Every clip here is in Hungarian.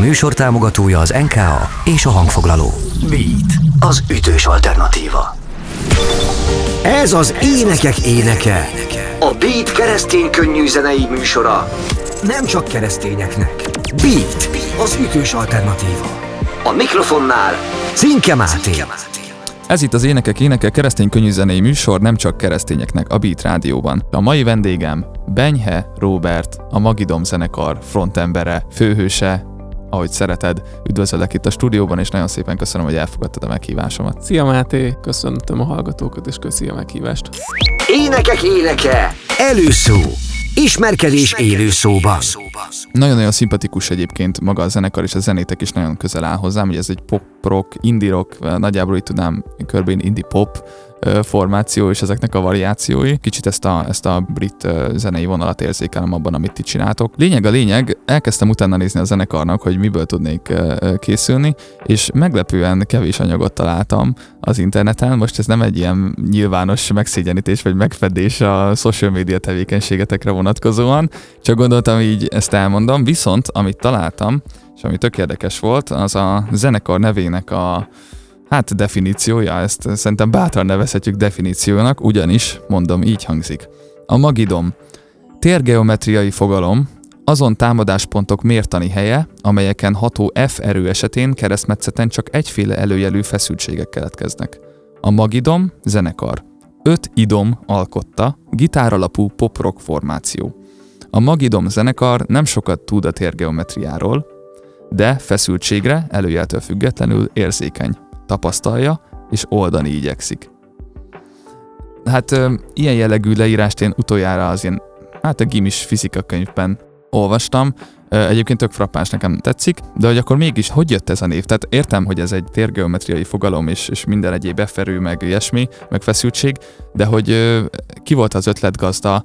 műsor támogatója az NKA és a hangfoglaló. Beat, az ütős alternatíva. Ez az énekek éneke. A Beat keresztény könnyű zenei műsora. Nem csak keresztényeknek. Beat, az ütős alternatíva. A mikrofonnál Cinke Máté. Ez itt az Énekek Éneke keresztény könnyűzenei műsor nem csak keresztényeknek a Beat Rádióban. A mai vendégem Benyhe Robert, a Magidom zenekar frontembere, főhőse, ahogy szereted. Üdvözöllek itt a stúdióban, és nagyon szépen köszönöm, hogy elfogadtad a meghívásomat. Szia Máté, köszöntöm a hallgatókat, és köszi a meghívást. Énekek éneke. Előszó. Ismerkedés élő szóban. Nagyon-nagyon szimpatikus egyébként maga a zenekar, és a zenétek is nagyon közel áll hozzám, hogy ez egy pop rock, indie rock, nagyjából így tudnám körbe indie pop formáció és ezeknek a variációi. Kicsit ezt a, ezt a brit zenei vonalat érzékelem abban, amit ti csináltok. Lényeg a lényeg, elkezdtem utána nézni a zenekarnak, hogy miből tudnék készülni, és meglepően kevés anyagot találtam az interneten. Most ez nem egy ilyen nyilvános megszégyenítés vagy megfedés a social media tevékenységetekre vonatkozóan, csak gondoltam így ezt elmondom. Viszont, amit találtam, és ami tök érdekes volt, az a zenekar nevének a hát definíciója, ezt szerintem bátran nevezhetjük definíciónak, ugyanis, mondom, így hangzik. A magidom. Térgeometriai fogalom, azon támadáspontok mértani helye, amelyeken ható F erő esetén keresztmetszeten csak egyféle előjelű feszültségek keletkeznek. A magidom zenekar. Öt idom alkotta, gitáralapú pop-rock formáció. A magidom zenekar nem sokat tud a térgeometriáról, de feszültségre előjeltől függetlenül érzékeny tapasztalja, és oldani igyekszik. Hát ö, ilyen jellegű leírást én utoljára az én, hát a gimis fizika könyvben olvastam, Egyébként tök frappáns nekem tetszik, de hogy akkor mégis hogy jött ez a név? Tehát értem, hogy ez egy térgeometriai fogalom, és, és minden egyéb beferő, meg ilyesmi, meg feszültség, de hogy ki volt az ötletgazda,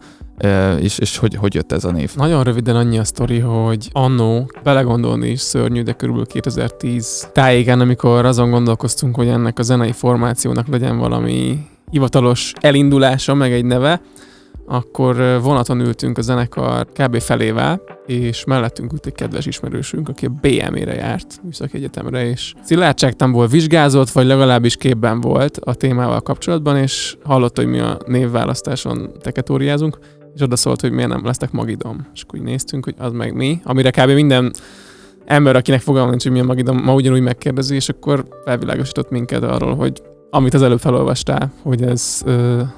és, és hogy, hogy jött ez a név? Nagyon röviden annyi a sztori, hogy annó belegondolni is szörnyű, de körülbelül 2010 tájéken, amikor azon gondolkoztunk, hogy ennek a zenei formációnak legyen valami hivatalos elindulása, meg egy neve, akkor vonaton ültünk a zenekar kb. felével, és mellettünk ült egy kedves ismerősünk, aki a BM-ére járt, Műszaki Egyetemre, és szilárdságtamból vizsgázott, vagy legalábbis képben volt a témával kapcsolatban, és hallotta, hogy mi a névválasztáson teketóriázunk, és oda szólt, hogy miért nem lesztek magidom. És akkor úgy néztünk, hogy az meg mi, amire kb. minden ember, akinek fogalma nincs, hogy milyen magidom, ma ugyanúgy megkérdezi, és akkor felvilágosított minket arról, hogy amit az előbb felolvastál, hogy ez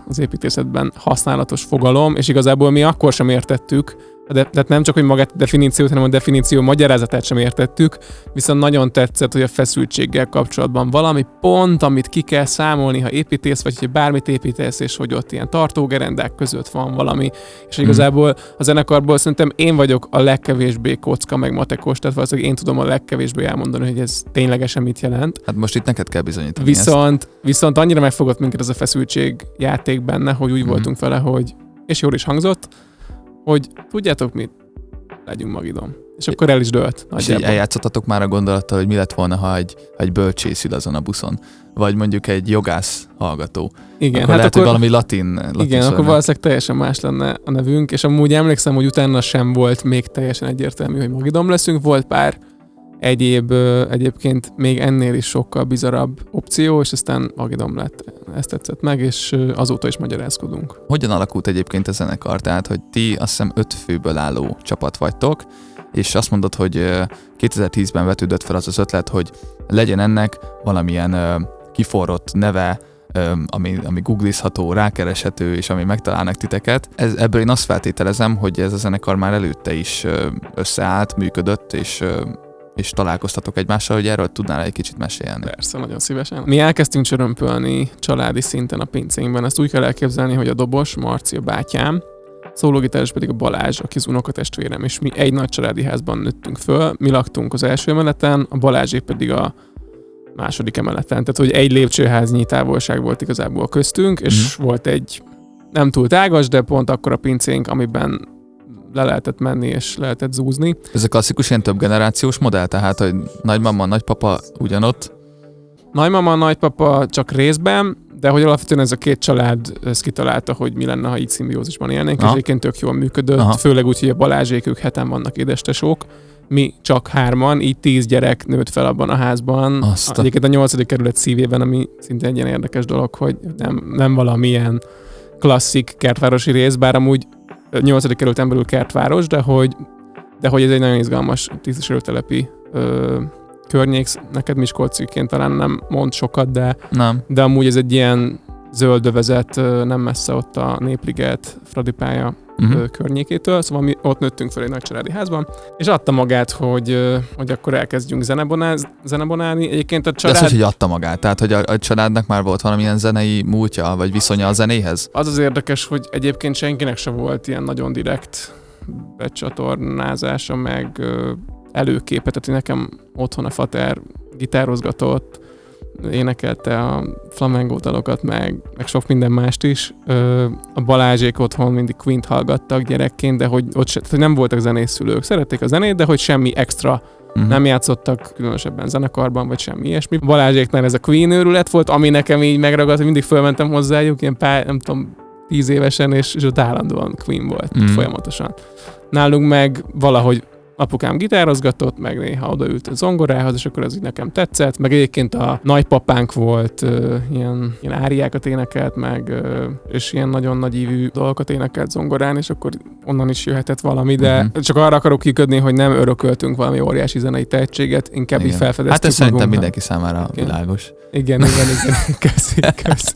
az építészetben használatos fogalom, és igazából mi akkor sem értettük, de, tehát nem csak, hogy magát a definíciót, hanem a definíció magyarázatát sem értettük, viszont nagyon tetszett, hogy a feszültséggel kapcsolatban valami pont, amit ki kell számolni, ha építész, vagy hogy bármit építesz, és hogy ott ilyen tartógerendák között van valami, és mm. igazából a zenekarból szerintem én vagyok a legkevésbé kocka, meg matekos, tehát valószínűleg én tudom a legkevésbé elmondani, hogy ez ténylegesen mit jelent. Hát most itt neked kell bizonyítani Viszont, ezt. viszont annyira megfogott minket ez a feszültség játék benne, hogy úgy mm. voltunk vele, hogy és jól is hangzott, hogy tudjátok mit, legyünk magidom. És akkor el is dölt. És így eljátszottatok már a gondolattal, hogy mi lett volna, ha egy, egy bölcsész ül azon a buszon, vagy mondjuk egy jogász hallgató. Igen, akkor hát lehet, akkor, hogy valami latin, latin Igen, szörnek. akkor valószínűleg teljesen más lenne a nevünk, és amúgy emlékszem, hogy utána sem volt még teljesen egyértelmű, hogy magidom leszünk. Volt pár egyéb, egyébként még ennél is sokkal bizarabb opció, és aztán Magidom lett. Ezt tetszett meg, és azóta is magyarázkodunk. Hogyan alakult egyébként a zenekar? Tehát, hogy ti azt hiszem öt főből álló csapat vagytok, és azt mondod, hogy 2010-ben vetődött fel az az ötlet, hogy legyen ennek valamilyen kiforrott neve, ami, ami googlizható, rákereshető, és ami megtalálnak titeket. Ez, ebből én azt feltételezem, hogy ez a zenekar már előtte is összeállt, működött, és és találkoztatok egymással, hogy erről tudnál egy kicsit mesélni. Persze, nagyon szívesen. Mi elkezdtünk csörömpölni családi szinten a pincénkben. Ezt úgy kell elképzelni, hogy a dobos, Marci a bátyám, szólógitáros pedig a Balázs, aki az unokatestvérem, és mi egy nagy családi házban nőttünk föl. Mi laktunk az első emeleten, a Balázsé pedig a második emeleten. Tehát, hogy egy lépcsőháznyi távolság volt igazából köztünk, és mm. volt egy nem túl tágas, de pont akkor a pincénk, amiben le lehetett menni és lehetett zúzni. Ez a klasszikus ilyen több generációs modell, tehát hogy nagymama, nagypapa ugyanott? Nagymama, nagypapa csak részben, de hogy alapvetően ez a két család ezt kitalálta, hogy mi lenne, ha így szimbiózisban élnénk, Aha. és egyébként tök jól működött, Aha. főleg úgy, hogy a Balázsék ők heten vannak édestesók, mi csak hárman, így tíz gyerek nőtt fel abban a házban. Azt a- Egyébként a nyolcadik kerület szívében, ami szinte egy ilyen érdekes dolog, hogy nem, nem valamilyen klasszik kertvárosi rész, bár amúgy a nyolcadik kerületen belül kertváros, de hogy, de hogy ez egy nagyon izgalmas tisztviselőtelepi környék. Neked Miskolciként talán nem mond sokat, de Nem. de amúgy ez egy ilyen zöldövezet, nem messze ott a Népliget, Fradi pálya Mhm. uh-huh. környékétől, szóval mi ott nőttünk fel egy nagy családi házban, és adta magát, hogy, hogy akkor elkezdjünk zenebonáz, zenebonálni. Egyébként a De család... ez hogy, hogy adta magát? Tehát, hogy a, a családnak már volt valamilyen zenei múltja, vagy viszonya a zenéhez? Az az érdekes, hogy egyébként senkinek se volt ilyen nagyon direkt becsatornázása, meg előképe, tehát nekem otthon a fater gitározgatott, énekelte a flamengo dalokat, meg, meg sok minden mást is. A Balázsék otthon mindig Quint hallgattak gyerekként, de hogy ott se, tehát nem voltak zenészszülők. Szerették a zenét, de hogy semmi extra Mhm. nem játszottak különösebben zenekarban, vagy semmi ilyesmi. Balázséknál ez a Queen őrület volt, ami nekem így megragadt, hogy mindig fölmentem hozzájuk, ilyen pár, nem tudom, tíz évesen, és, és ott állandóan Queen volt mm. folyamatosan. Nálunk meg valahogy apukám gitározgatott, meg néha odaült a zongorához, és akkor ez így nekem tetszett, meg egyébként a nagypapánk volt, ö, ilyen, ilyen áriákat énekelt, meg, ö, és ilyen nagyon nagy ívű dolgokat énekelt zongorán, és akkor onnan is jöhetett valami, de Mhm. csak arra akarok kiködni, hogy nem örököltünk valami óriási zenei tehetséget, inkább így Igen. felfedeztük Hát ez szerintem magunknak. mindenki számára Igen. világos. Igen, igen, igen. Köszi, köszi.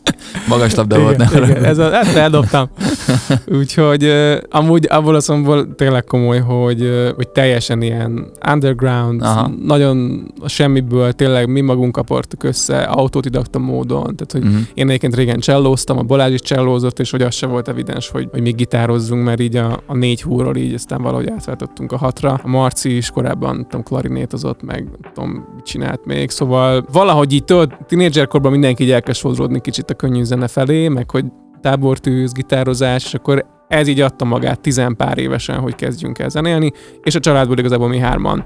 Magas labda volt, igen, ne igen, ez a, ezt eldobtam. Úgyhogy amúgy abból a szomból tényleg komoly, hogy, hogy teljesen ilyen underground, Aha. nagyon semmiből tényleg mi magunk kapartuk össze autodidakta módon, tehát hogy Mhm. én egyébként régen csellóztam, a Balázs is csellózott, és hogy az se volt evidens, hogy, hogy mi gitározzunk, mert így a, a négy húról így aztán valahogy átváltottunk a hatra. A Marci is korábban, nem tudom, klarinétozott, meg nem tudom, csinált még, szóval valahogy így tudod, tínédzserkorban mindenki így elkezd kicsit a könnyű zene felé, meg hogy tábortűz, gitározás, és akkor ez így adta magát tizen pár évesen, hogy kezdjünk el zenélni, és a családból igazából mi hárman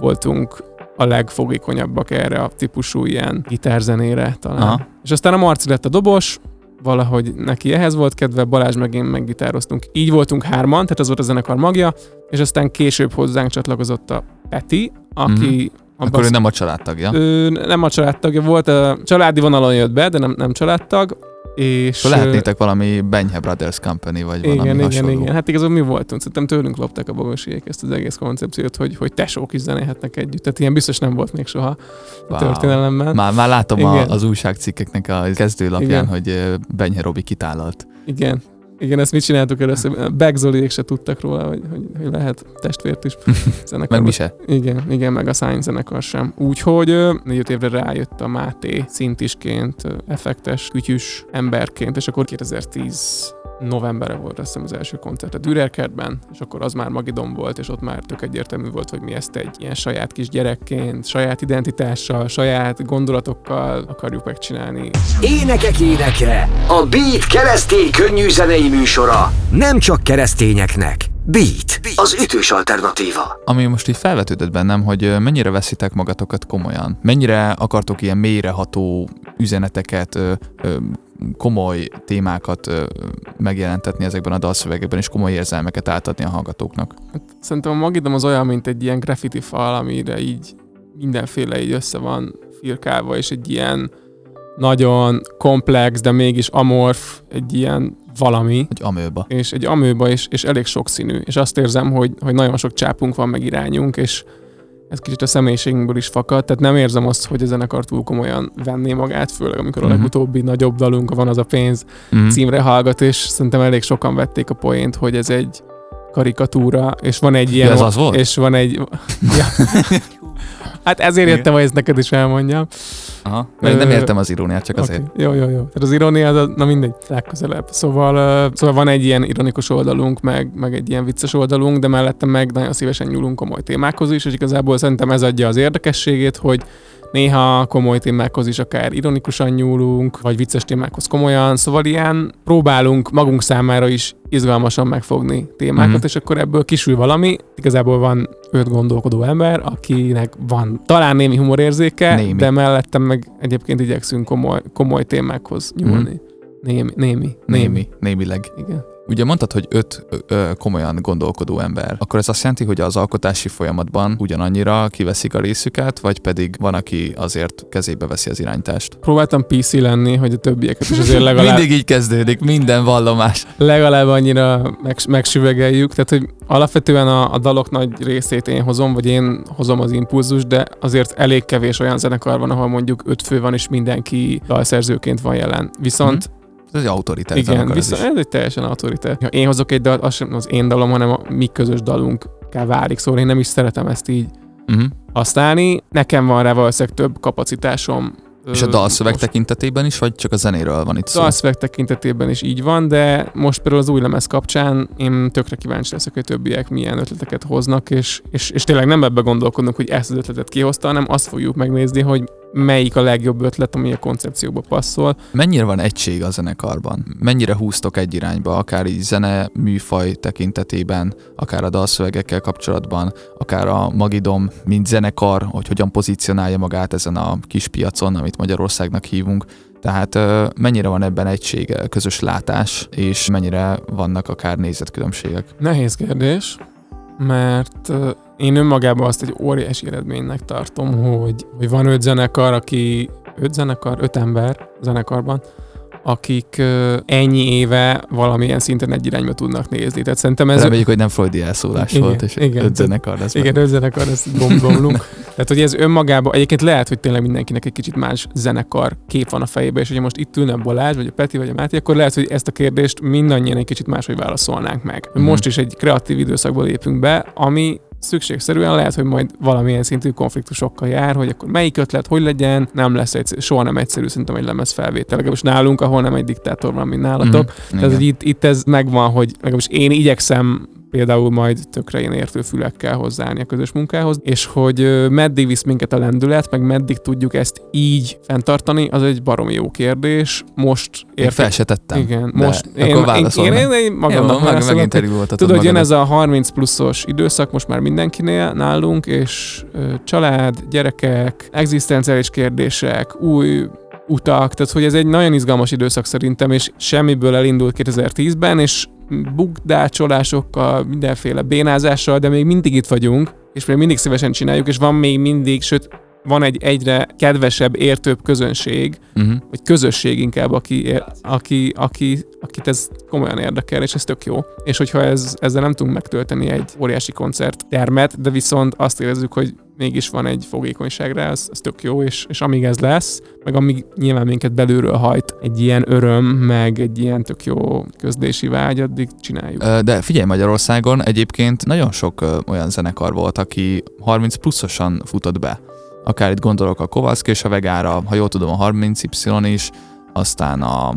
voltunk a legfogékonyabbak erre a típusú ilyen gitárzenére talán. Aha. És aztán a Marci lett a dobos, valahogy neki ehhez volt kedve, Balázs meg én meggitároztunk. Így voltunk hárman, tehát ez volt a zenekar magja, és aztán később hozzánk csatlakozott a Peti, aki... a Akkor ő nem a családtagja. ő nem a családtagja volt, a családi vonalon jött be, de nem, nem családtag. És Akkor lehetnétek valami Benyhe Brothers Company, vagy valami igen, igen, hasonló. igen. Hát igazából mi voltunk. Szerintem tőlünk lopták a bogosiék ezt az egész koncepciót, hogy, hogy tesók is zenélhetnek együtt. Tehát ilyen biztos nem volt még soha a Wow. történelemben. Már, már látom a, Igen. az újságcikkeknek a kezdőlapján, Igen. hogy ö, Benyhe Robi kitállalt. Igen. Igen, ezt mit csináltuk először? Beck Zoliék se tudtak róla, hogy, hogy, hogy lehet testvért is zenekarba. Meg mi se. Igen, igen, meg a Sign zenekar sem. Úgyhogy négy évre rájött a Máté szintisként, effektes, kütyűs emberként, és akkor 2010 novemberre volt azt hiszem az első koncert a Dürerkertben, és akkor az már Magidon volt, és ott már tök egyértelmű volt, hogy mi ezt egy ilyen saját kis gyerekként, saját identitással, saját gondolatokkal akarjuk megcsinálni. Énekek éneke, a Beat keresztény könnyű zenei műsora. Nem csak keresztényeknek. Beat, az ütős alternatíva. Ami most így felvetődött bennem, hogy mennyire veszitek magatokat komolyan? Mennyire akartok ilyen mélyreható üzeneteket, ö, ö, komoly témákat megjelentetni ezekben a dalszövegekben, és komoly érzelmeket átadni a hallgatóknak? Hát, szerintem a Magidom az olyan, mint egy ilyen graffiti fal, amire így mindenféle így össze van firkálva, és egy ilyen nagyon komplex, de mégis amorf, egy ilyen valami, Hogy amőba. és egy amőba, és, és elég sokszínű. És azt érzem, hogy, hogy nagyon sok csápunk van, meg irányunk, és ez kicsit a személyiségünkből is fakad, tehát nem érzem azt, hogy a zenekar túl komolyan venné magát, főleg amikor a Mhm. legutóbbi nagyobb dalunk, a van az a pénz, Mm. címre hallgat, és szerintem elég sokan vették a poént, hogy ez egy karikatúra, és van egy ilyen... Ja, ez az volt? És van egy... ja. Hát ezért Igen. jöttem, hogy ezt neked is elmondjam. Aha. Mert nem értem az iróniát, csak azért. Okay. Jó, jó, jó. Tehát az irónia, az, na mindegy, legközelebb. Szóval, uh, szóval van egy ilyen ironikus oldalunk, meg, meg egy ilyen vicces oldalunk, de mellette meg nagyon szívesen nyúlunk komoly témákhoz is, és igazából szerintem ez adja az érdekességét, hogy néha komoly témákhoz is akár ironikusan nyúlunk, vagy vicces témákhoz komolyan, szóval ilyen próbálunk magunk számára is izgalmasan megfogni témákat, Mhm. mm-hmm. és akkor ebből kisül valami. Igazából van öt gondolkodó ember, akinek van talán némi humorérzéke, Némi. de mellettem meg egyébként igyekszünk komoly, komoly témákhoz nyúlni. Némi, némi, némi. Némi. Némileg. Igen. Ugye mondtad, hogy öt ö, komolyan gondolkodó ember. Akkor ez azt jelenti, hogy az alkotási folyamatban ugyanannyira kiveszik a részüket, vagy pedig van, aki azért kezébe veszi az irányítást? Próbáltam PC lenni, hogy a többieket is azért legalább, Mindig így kezdődik, minden vallomás. legalább annyira meg, megsüvegeljük. Tehát, hogy alapvetően a, a dalok nagy részét én hozom, vagy én hozom az impulzus, de azért elég kevés olyan zenekar van, ahol mondjuk öt fő van, és mindenki dalszerzőként van jelen. Viszont Ez egy autoritás Igen, ez viszont is. ez egy teljesen autoritás. Ha én hozok egy dalt, az sem az én dalom, hanem a mi közös dalunk kell válik, szóval én nem is szeretem ezt így Uh-huh. használni. Nekem van rá valószínűleg több kapacitásom. És a dalszöveg most tekintetében is, vagy csak a zenéről van itt szó? Dalszöveg tekintetében is így van, de most például az új lemez kapcsán én tökre kíváncsi leszek, hogy többiek milyen ötleteket hoznak, és, és, és tényleg nem ebbe gondolkodunk, hogy ezt az ötletet kihozta, hanem azt fogjuk megnézni, hogy melyik a legjobb ötlet, ami a koncepcióba passzol. Mennyire van egység a zenekarban? Mennyire húztok egy irányba, akár így zene, műfaj tekintetében, akár a dalszövegekkel kapcsolatban, akár a Magidom, mint zenekar, hogy hogyan pozícionálja magát ezen a kis piacon, amit Magyarországnak hívunk. Tehát mennyire van ebben egység, közös látás, és mennyire vannak akár nézetkülönbségek? Nehéz kérdés, mert én önmagában azt egy óriási eredménynek tartom, hogy, hogy van öt zenekar, aki öt zenekar, öt ember zenekarban, akik ennyi éve valamilyen szinten egy irányba tudnak nézni. Tehát szerintem ez... Reméljük, hogy nem freudi elszólás Igen, volt, és igen. öt zenekar lesz. Igen, öt zenekar, ezt gondolunk. Tehát, hogy ez önmagában, egyébként lehet, hogy tényleg mindenkinek egy kicsit más zenekar kép van a fejében, és hogyha most itt ülne Balázs, vagy a Peti, vagy a Máté, akkor lehet, hogy ezt a kérdést mindannyian egy kicsit máshogy válaszolnánk meg. Mhm. Most is egy kreatív időszakba lépünk be, ami szükségszerűen lehet, hogy majd valamilyen szintű konfliktusokkal jár, hogy akkor melyik ötlet, hogy legyen, nem lesz egyszerű, soha nem egyszerű szerintem egy lemez felvétel, legalábbis nálunk, ahol nem egy diktátor van, mint nálatok. Mhm, Tehát, hogy itt, itt ez megvan, hogy legalábbis én igyekszem például majd tökre én értő fülekkel hozzáállni a közös munkához, és hogy meddig visz minket a lendület, meg meddig tudjuk ezt így fenntartani, az egy baromi jó kérdés. Most Én értek. fel se tettem. Igen, most akkor én, én, válaszolj én, meg. én, én Jó, magamnak meg, válaszolok, megint hogy Tudod, jön magadat. ez a 30 pluszos időszak most már mindenkinél nálunk, és ö, család, gyerekek, egzisztenciális kérdések, új utak, tehát hogy ez egy nagyon izgalmas időszak szerintem, és semmiből elindult 2010-ben, és bukdácsolásokkal, mindenféle bénázással, de még mindig itt vagyunk, és még mindig szívesen csináljuk, és van még mindig, sőt, van egy egyre kedvesebb, értőbb közönség, Uh-huh. vagy közösség inkább, aki, aki, aki, akit ez komolyan érdekel, és ez tök jó. És hogyha ez, ezzel nem tudunk megtölteni egy óriási koncerttermet, de viszont azt érezzük, hogy mégis van egy fogékonyság rá, ez, ez tök jó, és, és amíg ez lesz, meg amíg nyilván minket belülről hajt egy ilyen öröm, meg egy ilyen tök jó közlési vágy, addig csináljuk. De figyelj, Magyarországon egyébként nagyon sok olyan zenekar volt, aki 30 pluszosan futott be. Akár itt gondolok a Kovalszki és a Vegára, ha jól tudom, a 30Y is, aztán a,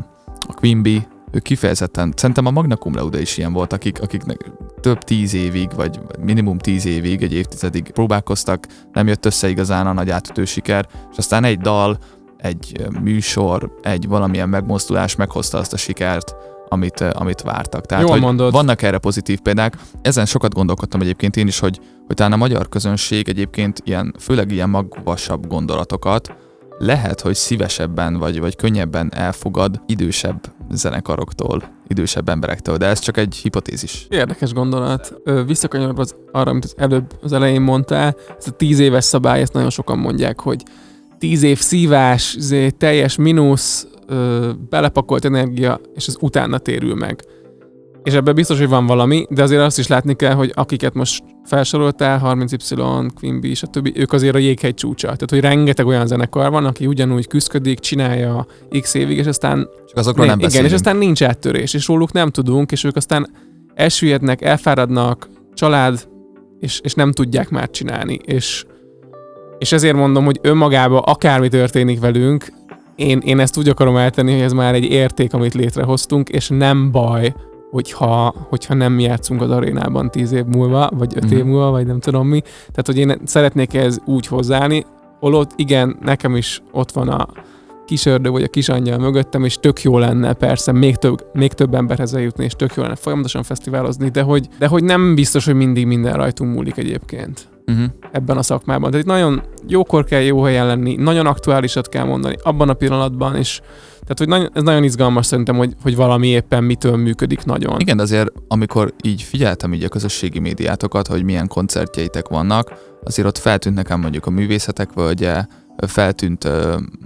a Quimby, ők kifejezetten, szerintem a Magna Cum Laude is ilyen volt, akik, akiknek több tíz évig, vagy minimum tíz évig, egy évtizedig próbálkoztak, nem jött össze igazán a nagy átütő siker, és aztán egy dal, egy műsor, egy valamilyen megmozdulás meghozta azt a sikert, amit, ö, amit vártak. Tehát, Jól hogy mondod. vannak erre pozitív példák. Ezen sokat gondolkodtam egyébként én is, hogy, hogy talán a magyar közönség egyébként ilyen, főleg ilyen magasabb gondolatokat lehet, hogy szívesebben vagy, vagy könnyebben elfogad idősebb zenekaroktól, idősebb emberektől, de ez csak egy hipotézis. Érdekes gondolat. Visszakanyarodva az, arra, amit az előbb, az elején mondtál, ez a tíz éves szabály, ezt nagyon sokan mondják, hogy tíz év szívás, izé, teljes mínusz, ö, belepakolt energia, és ez utána térül meg. És ebben biztos, hogy van valami, de azért azt is látni kell, hogy akiket most felsoroltál, 30Y, Quimby, stb., ők azért a jéghegy csúcsa. Tehát, hogy rengeteg olyan zenekar van, aki ugyanúgy küzdik, csinálja x évig, és aztán Csak azokról nem igen, és aztán nincs áttörés, és róluk nem tudunk, és ők aztán elsüllyednek, elfáradnak, család, és, és nem tudják már csinálni. És, és ezért mondom, hogy önmagában akármi történik velünk, én, én ezt úgy akarom eltenni, hogy ez már egy érték, amit létrehoztunk, és nem baj, hogyha, hogyha nem játszunk az arénában tíz év múlva, vagy öt Mhm. év múlva, vagy nem tudom mi. Tehát, hogy én szeretnék ez úgy hozzáállni, holott igen, nekem is ott van a kis ördög, vagy a kis angyal mögöttem, és tök jó lenne persze még több, még több emberhez eljutni, és tök jó lenne folyamatosan fesztiválozni, de hogy, de hogy nem biztos, hogy mindig minden rajtunk múlik egyébként. Uh-huh. ebben a szakmában. Tehát itt nagyon jókor kell jó helyen lenni, nagyon aktuálisat kell mondani abban a pillanatban, és tehát hogy nagyon, ez nagyon izgalmas szerintem, hogy, hogy valami éppen mitől működik nagyon. Igen, de azért amikor így figyeltem így a közösségi médiátokat, hogy milyen koncertjeitek vannak, azért ott feltűnt nekem mondjuk a művészetek völgye, feltűnt,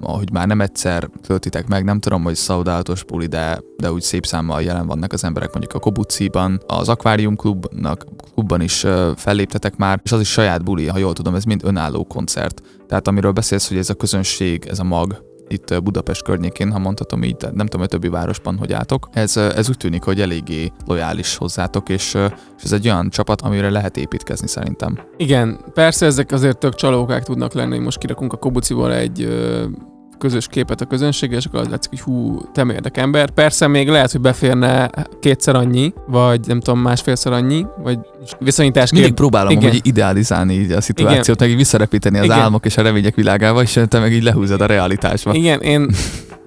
hogy már nem egyszer töltitek meg, nem tudom, hogy szaudálatos buli, de, de úgy szép számmal jelen vannak az emberek mondjuk a Kobuciban, az Aquarium Klubnak, klubban is felléptetek már, és az is saját buli, ha jól tudom, ez mind önálló koncert. Tehát amiről beszélsz, hogy ez a közönség, ez a mag, itt Budapest környékén, ha mondhatom így, nem tudom, hogy többi városban hogy álltok. Ez, ez úgy tűnik, hogy eléggé lojális hozzátok, és, és ez egy olyan csapat, amire lehet építkezni szerintem. Igen, persze ezek azért tök csalókák tudnak lenni, most kirakunk a Kobuciból egy közös képet a közönséggel, és akkor az látszik, hogy hú, te mérdek ember. Persze még lehet, hogy beférne kétszer annyi, vagy nem tudom, másfélszer annyi, vagy viszonyítás Mindig próbálom Igen. hogy idealizálni így a szituációt, Igen. meg így visszarepíteni az Igen. álmok és a remények világába, és te meg így lehúzod a realitásba. Igen, én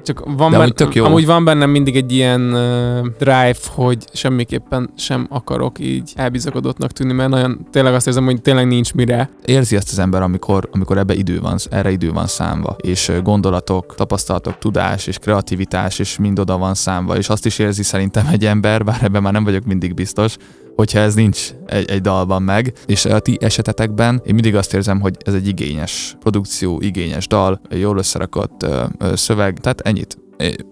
csak van benne, tök jó. amúgy van bennem mindig egy ilyen uh, drive, hogy semmiképpen sem akarok így elbizakodottnak tűnni, mert nagyon tényleg azt érzem, hogy tényleg nincs mire. Érzi ezt az ember, amikor, amikor ebbe idő van, erre idő van számva, és gondolatok, tapasztalatok, tudás és kreativitás, és mind oda van számva, és azt is érzi szerintem egy ember, bár ebben már nem vagyok mindig biztos, hogyha ez nincs egy, egy dalban meg. És a ti esetetekben én mindig azt érzem, hogy ez egy igényes produkció, igényes dal, jól összerakott ö, ö, szöveg, tehát ennyit.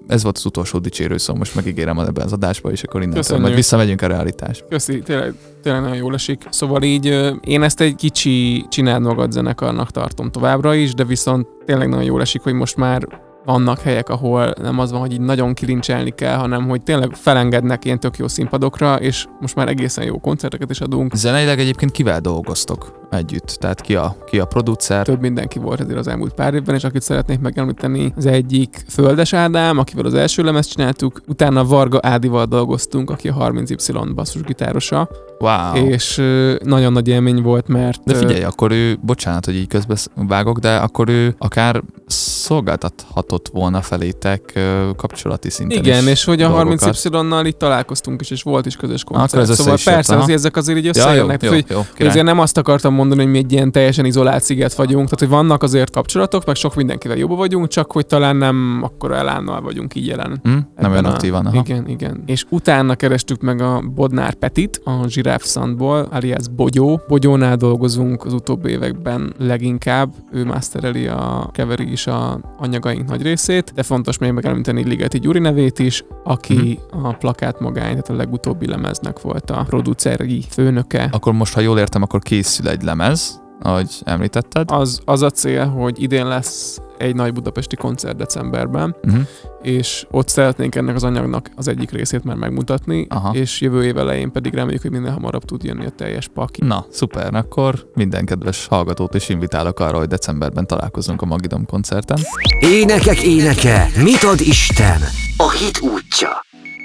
Ez volt az utolsó dicsérő szó, most megígérem ebben az adásba, és akkor innentől majd visszamegyünk a realitás. Köszi, tényleg, tényleg nagyon jól esik. Szóval így én ezt egy kicsi csináld magad zenekarnak tartom továbbra is, de viszont tényleg nagyon jól esik, hogy most már vannak helyek, ahol nem az van, hogy így nagyon kilincselni kell, hanem hogy tényleg felengednek ilyen tök jó színpadokra, és most már egészen jó koncerteket is adunk. Zeneileg egyébként kivel dolgoztok együtt? Tehát ki a, ki a producer? Több mindenki volt ezért az elmúlt pár évben, és akit szeretnék megemlíteni, az egyik Földes Ádám, akivel az első lemezt csináltuk, utána Varga Ádival dolgoztunk, aki a 30Y basszusgitárosa. Wow. És nagyon nagy élmény volt, mert... De figyelj, akkor ő, bocsánat, hogy így közben vágok, de akkor ő akár szolgáltathatott volna felétek kapcsolati szinten Igen, és hogy a 30Y-nal itt találkoztunk is, és volt is közös koncert. Szóval persze, az ezek azért így összejönnek. Ja, jó, jó, jó, azért nem azt akartam mondani, hogy mi egy ilyen teljesen izolált sziget vagyunk, tehát hogy vannak azért kapcsolatok, meg sok mindenkivel jobban vagyunk, csak hogy talán nem akkor elánnal vagyunk így jelen. Mm, nem olyan aktívan. Aha. Igen, igen. És utána kerestük meg a Bodnár Petit, a Giraffe Sandból, alias Bogyó. Bogyónál dolgozunk az utóbbi években leginkább. Ő mastereli a keveri is a anyagaink nagy részét, de fontos még megemlíteni Ligeti Gyuri nevét is, aki mm. a plakát magány, tehát a legutóbbi lemeznek volt a produceri főnöke. Akkor most, ha jól értem, akkor készül egy lemez, ahogy említetted. Az, az a cél, hogy idén lesz egy nagy budapesti koncert decemberben, uh-huh. és ott szeretnénk ennek az anyagnak az egyik részét már megmutatni, Aha. és jövő év elején pedig reméljük, hogy minél hamarabb tud jönni a teljes paki. Na, szuper, akkor minden kedves hallgatót is invitálok arra, hogy decemberben találkozunk a Magidom koncerten. Énekek éneke, mit ad Isten? A hit útja.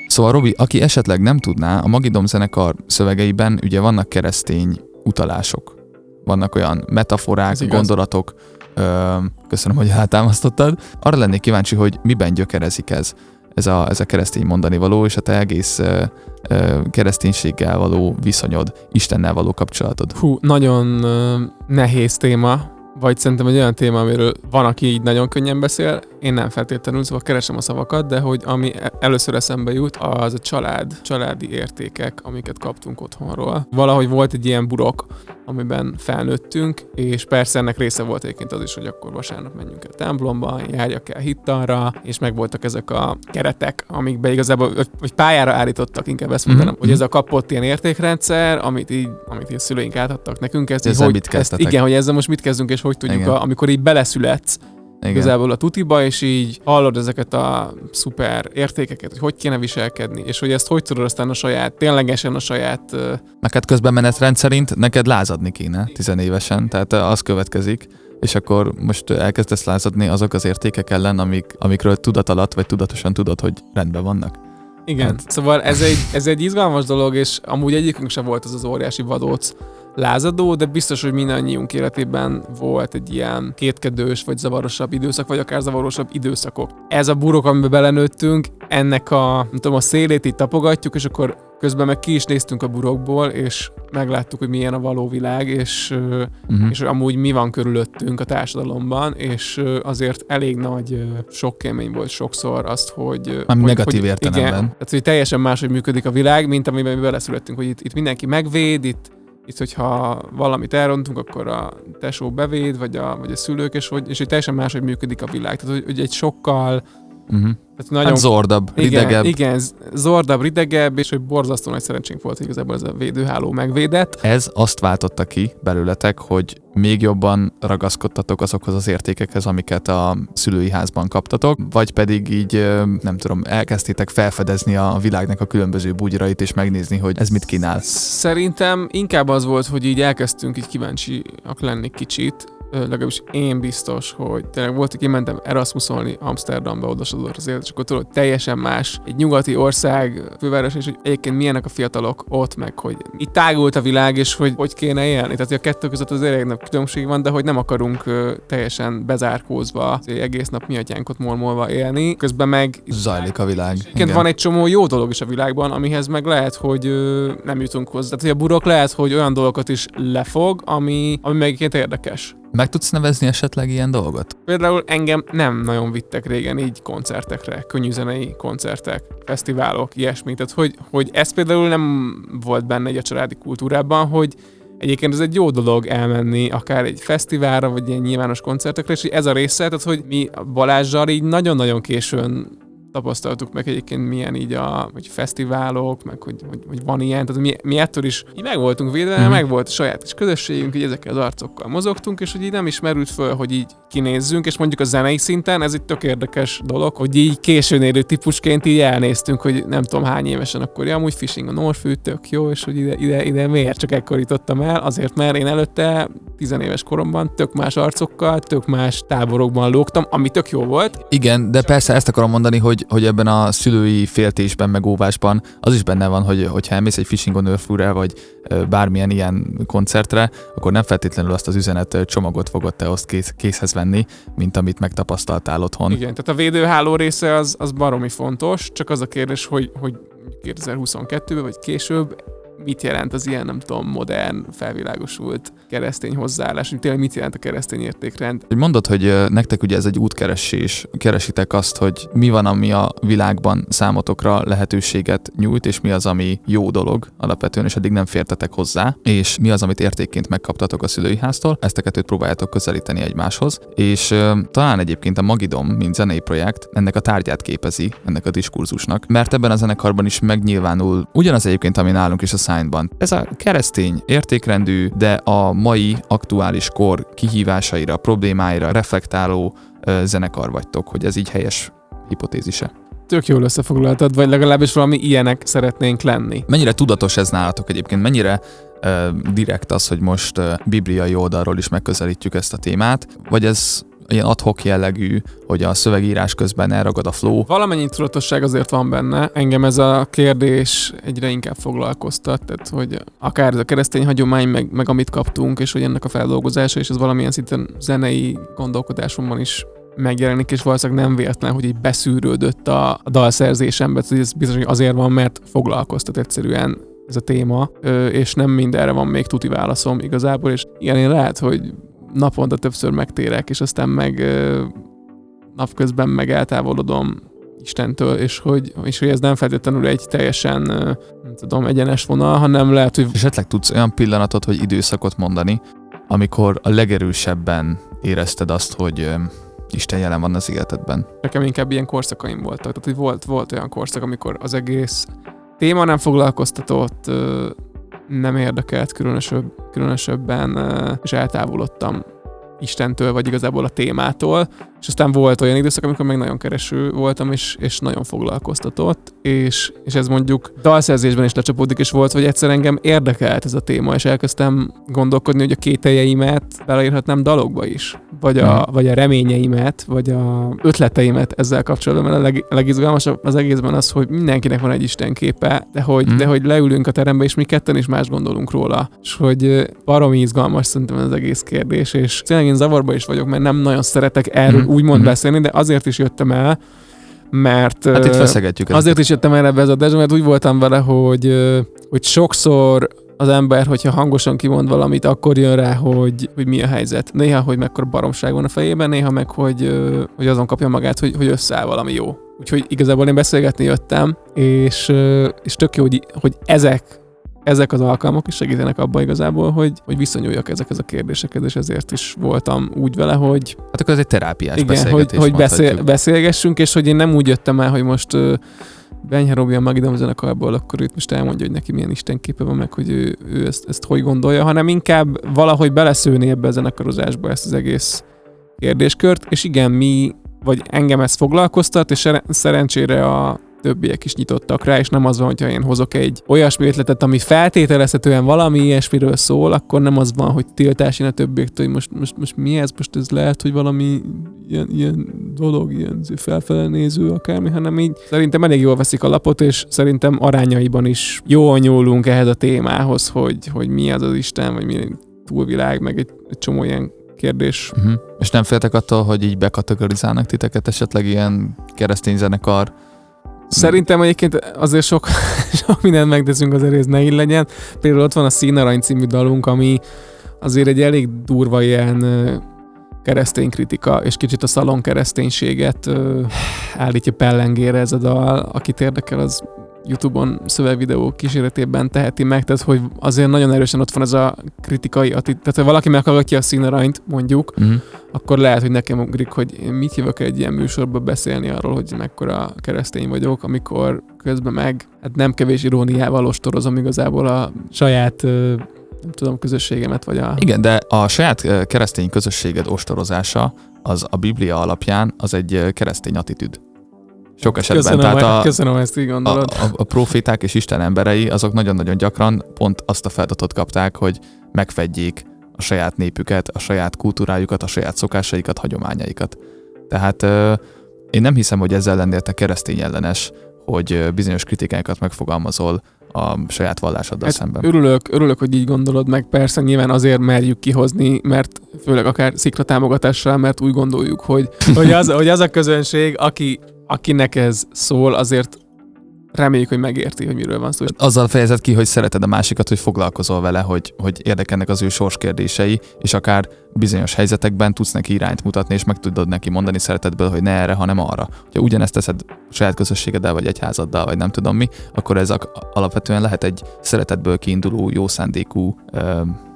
Szóval Robi, aki esetleg nem tudná, a Magidom zenekar szövegeiben ugye vannak keresztény utalások. Vannak olyan metaforák, gondolatok, Ö, köszönöm, hogy eltámasztottad. Arra lennék kíváncsi, hogy miben gyökerezik ez, ez a, ez a keresztény mondani való, és a te egész ö, ö, kereszténységgel való viszonyod, Istennel való kapcsolatod. Hú, nagyon nehéz téma, vagy szerintem egy olyan téma, amiről van, aki így nagyon könnyen beszél, én nem feltétlenül, szóval keresem a szavakat, de hogy ami e- először eszembe jut, az a család, családi értékek, amiket kaptunk otthonról. Valahogy volt egy ilyen burok, amiben felnőttünk, és persze ennek része volt egyébként az is, hogy akkor vasárnap menjünk el templomba, járjak el hittanra, és meg voltak ezek a keretek, amikbe igazából, vagy pályára állítottak, inkább ezt mondanám, mm-hmm. hogy ez a kapott ilyen értékrendszer, amit így, amit így a szüleink átadtak nekünk, ezt, ezzel hogy, mit ezt, igen, hogy ezzel most mit kezdünk, és hogy tudjuk, a, amikor így beleszületsz, igen. igazából a tutiba, és így hallod ezeket a szuper értékeket, hogy hogy kéne viselkedni, és hogy ezt hogy tudod aztán a saját, ténylegesen a saját... Neked közben menetrend szerint neked lázadni kéne tizenévesen, tehát az következik, és akkor most elkezdesz lázadni azok az értékek ellen, amik, amikről tudat alatt vagy tudatosan tudod, hogy rendben vannak. Igen, hát. szóval ez egy, ez egy izgalmas dolog, és amúgy egyikünk sem volt az az óriási vadóc, lázadó, de biztos, hogy mindannyiunk életében volt egy ilyen kétkedős, vagy zavarosabb időszak, vagy akár zavarosabb időszakok. Ez a burok, amiben belenőttünk, ennek a, nem tudom, a szélét itt tapogatjuk, és akkor közben meg ki is néztünk a burokból, és megláttuk, hogy milyen a való világ, és, uh-huh. és amúgy mi van körülöttünk a társadalomban, és azért elég nagy sok élmény volt sokszor azt, hogy... Ami hogy, negatív hogy, értelemben. Igen, tehát, hogy teljesen máshogy működik a világ, mint amiben mi beleszülettünk, hogy itt, itt mindenki megvéd, itt, itt, hogyha valamit elrontunk, akkor a tesó bevéd, vagy a, vagy a szülők, és hogy, és hogy teljesen máshogy működik a világ. Tehát, hogy, hogy egy sokkal Uh-huh. Tehát nagyon, hát zordabb, ridegebb. Igen, zordabb, ridegebb, és hogy borzasztó nagy szerencsénk volt, hogy igazából ez a védőháló megvédett. Ez azt váltotta ki belőletek, hogy még jobban ragaszkodtatok azokhoz az értékekhez, amiket a szülői házban kaptatok, vagy pedig így, nem tudom, elkezdtétek felfedezni a világnak a különböző bugyrait, és megnézni, hogy ez mit kínál? Szerintem inkább az volt, hogy így elkezdtünk így kíváncsiak lenni kicsit, legalábbis én biztos, hogy tényleg volt, hogy mentem Erasmusolni Amsterdamba, odasodott az élet, és akkor tudod, teljesen más egy nyugati ország főváros, és hogy egyébként milyenek a fiatalok ott, meg hogy itt tágult a világ, és hogy hogy kéne élni. Tehát a kettő között az elég különbség van, de hogy nem akarunk teljesen bezárkózva, egész nap mi atyánkot mormolva élni. Közben meg... Zajlik a világ. Igen. van egy csomó jó dolog is a világban, amihez meg lehet, hogy nem jutunk hozzá. Tehát, hogy a burok lehet, hogy olyan dolgokat is lefog, ami, ami meg érdekes. Meg tudsz nevezni esetleg ilyen dolgot? Például engem nem nagyon vittek régen így koncertekre, könnyűzenei koncertek, fesztiválok, ilyesmi. Tehát, hogy, hogy ez például nem volt benne egy a családi kultúrában, hogy Egyébként ez egy jó dolog elmenni akár egy fesztiválra, vagy ilyen nyilvános koncertekre, és ez a része, tehát hogy mi Balázsral így nagyon-nagyon későn tapasztaltuk meg egyébként milyen így a hogy fesztiválok, meg hogy, hogy, hogy van ilyen, tehát mi, mi ettől is így meg voltunk védve, mm. meg volt a saját is közösségünk, hogy ezekkel az arcokkal mozogtunk, és hogy így nem ismerült föl, hogy így kinézzünk, és mondjuk a zenei szinten ez egy tök érdekes dolog, hogy így későn érő típusként így elnéztünk, hogy nem tudom hány évesen akkor, ja, amúgy fishing a Norfű, tök jó, és hogy ide, ide, ide miért csak ekkor jutottam el, azért mert én előtte tizenéves koromban tök más arcokkal, tök más táborokban lógtam, ami tök jó volt. Igen, de persze ezt akarom mondani, hogy hogy, ebben a szülői féltésben, meg óvásban az is benne van, hogy hogyha elmész egy Fishing on earth vagy bármilyen ilyen koncertre, akkor nem feltétlenül azt az üzenet csomagot fogod te azt kész, készhez venni, mint amit megtapasztaltál otthon. Igen, tehát a védőháló része az, az baromi fontos, csak az a kérdés, hogy, hogy 2022-ben vagy később mit jelent az ilyen, nem tudom, modern, felvilágosult keresztény hozzáállás, hogy tényleg mit jelent a keresztény értékrend. Mondod, hogy nektek ugye ez egy útkeresés, keresitek azt, hogy mi van, ami a világban számotokra lehetőséget nyújt, és mi az, ami jó dolog alapvetően, és eddig nem fértetek hozzá, és mi az, amit értékként megkaptatok a szülői háztól, ezt a kettőt próbáljátok közelíteni egymáshoz, és uh, talán egyébként a Magidom, mint zenei projekt, ennek a tárgyát képezi, ennek a diskurzusnak, mert ebben a zenekarban is megnyilvánul ugyanaz egyébként, ami nálunk is a signban. Ez a keresztény értékrendű, de a mai aktuális kor kihívásaira, problémáira reflektáló zenekar vagytok, hogy ez így helyes hipotézise. Tök jól összefoglaltad, vagy legalábbis valami ilyenek szeretnénk lenni. Mennyire tudatos ez nálatok egyébként? Mennyire uh, direkt az, hogy most uh, bibliai oldalról is megközelítjük ezt a témát, vagy ez ilyen adhok jellegű, hogy a szövegírás közben elragad a flow. Valamennyi tudatosság azért van benne. Engem ez a kérdés egyre inkább foglalkoztat, tehát hogy akár ez a keresztény hagyomány, meg, meg amit kaptunk, és hogy ennek a feldolgozása, és ez valamilyen szinten zenei gondolkodásomban is megjelenik, és valószínűleg nem véletlen, hogy így beszűrődött a, a dalszerzésembe, hogy ez bizony azért van, mert foglalkoztat egyszerűen ez a téma, és nem mindenre van még tuti válaszom igazából, és igen, én lehet, hogy naponta többször megtérek, és aztán meg napközben meg eltávolodom Istentől, és hogy, és hogy ez nem feltétlenül egy teljesen, nem tudom, egyenes vonal, hanem lehet, hogy... Esetleg tudsz olyan pillanatot, hogy időszakot mondani, amikor a legerősebben érezted azt, hogy Isten jelen van az életedben. Nekem inkább ilyen korszakaim voltak. Tehát, hogy volt, volt olyan korszak, amikor az egész téma nem foglalkoztatott, nem érdekelt különösebb, különösebben, és eltávolodtam Istentől, vagy igazából a témától, és aztán volt olyan időszak, amikor meg nagyon kereső voltam, és, és nagyon foglalkoztatott, és, és ez mondjuk dalszerzésben is lecsapódik, és volt, hogy egyszer engem érdekelt ez a téma, és elkezdtem gondolkodni, hogy a kételjeimet beleírhatnám dalokba is, vagy a, hmm. vagy a reményeimet, vagy a ötleteimet ezzel kapcsolatban, mert a leg, legizgalmasabb az egészben az, hogy mindenkinek van egy Isten képe, de hogy, hmm. de hogy leülünk a terembe, és mi ketten is más gondolunk róla, és hogy baromi izgalmas szerintem az egész kérdés, és tényleg én zavarba is vagyok, mert nem nagyon szeretek erről hmm úgymond mm-hmm. beszélni, de azért is jöttem el, mert Hát itt feszegetjük ezt. azért is jöttem erre ebbe ez a adásba, mert úgy voltam vele, hogy, hogy sokszor az ember, hogyha hangosan kimond valamit, akkor jön rá, hogy, hogy mi a helyzet. Néha, hogy mekkora baromság van a fejében, néha meg, hogy, hogy azon kapja magát, hogy, hogy összeáll valami jó. Úgyhogy igazából én beszélgetni jöttem, és, és tök jó, hogy, hogy ezek ezek az alkalmak is segítenek abban igazából, hogy, hogy viszonyuljak ezekhez a kérdésekhez, és ezért is voltam úgy vele, hogy Hát akkor ez egy terápiás igen, hogy, beszélgetés. hogy beszél, mondhatjuk. beszélgessünk, és hogy én nem úgy jöttem el, hogy most uh, Benyha Robi a Magidom zenekarból, akkor őt most elmondja, hogy neki milyen istenképe van, meg hogy ő, ő ezt, ezt hogy gondolja, hanem inkább valahogy beleszőni ebbe a zenekarozásba ezt az egész kérdéskört, és igen, mi, vagy engem ez foglalkoztat, és szerencsére a többiek is nyitottak rá, és nem az van, hogyha én hozok egy olyasmi ötletet, ami feltételezhetően valami ilyesmiről szól, akkor nem az van, hogy tiltás jön a többiektől, hogy most, most, most mi ez, most ez lehet, hogy valami ilyen, ilyen dolog, ilyen felfele néző akármi, hanem így szerintem elég jól veszik a lapot, és szerintem arányaiban is jól nyúlunk ehhez a témához, hogy, hogy mi az az Isten, vagy mi túlvilág, meg egy, egy csomó ilyen kérdés. Uh-huh. És nem féltek attól, hogy így bekategorizálnak titeket esetleg ilyen keresztény zenekar? Szerintem egyébként azért sok, sok mindent megteszünk azért, ez ne így legyen. Például ott van a Színarany című dalunk, ami azért egy elég durva ilyen keresztény kritika, és kicsit a szalon kereszténységet állítja pellengére ez a dal. Akit érdekel, az YouTube-on szövegvideó kíséretében teheti meg, tehát hogy azért nagyon erősen ott van ez a kritikai attitűd. Tehát ha valaki meghallgatja a színaranyt, mondjuk, Uh-huh. akkor lehet, hogy nekem ugrik, hogy én mit hívok egy ilyen műsorba beszélni arról, hogy mekkora keresztény vagyok, amikor közben meg hát nem kevés iróniával ostorozom igazából a saját nem tudom, közösségemet, vagy a... Igen, de a saját keresztény közösséged ostorozása az a Biblia alapján az egy keresztény attitűd. Sok esetben. Köszönöm, Tehát a, a, köszönöm, ezt így a, gondolod. a, a proféták és Isten emberei, azok nagyon-nagyon gyakran pont azt a feladatot kapták, hogy megfedjék a saját népüket, a saját kultúrájukat, a saját szokásaikat, hagyományaikat. Tehát ö, én nem hiszem, hogy ezzel lennél te keresztény ellenes, hogy bizonyos kritikákat megfogalmazol a saját vallásoddal Hát szemben. Örülök, örülök, hogy így gondolod meg. Persze nyilván azért merjük kihozni, mert főleg akár szikra támogatással, mert úgy gondoljuk, hogy, hogy, az, hogy az a közönség, aki, akinek ez szól, azért reméljük, hogy megérti, hogy miről van szó. Azzal fejezed ki, hogy szereted a másikat, hogy foglalkozol vele, hogy, hogy érdekelnek az ő sorskérdései, és akár bizonyos helyzetekben tudsz neki irányt mutatni, és meg tudod neki mondani szeretetből, hogy ne erre, hanem arra. Ha ugyanezt teszed saját közösségeddel, vagy egyházaddal, vagy nem tudom mi, akkor ez alapvetően lehet egy szeretetből kiinduló, jó szándékú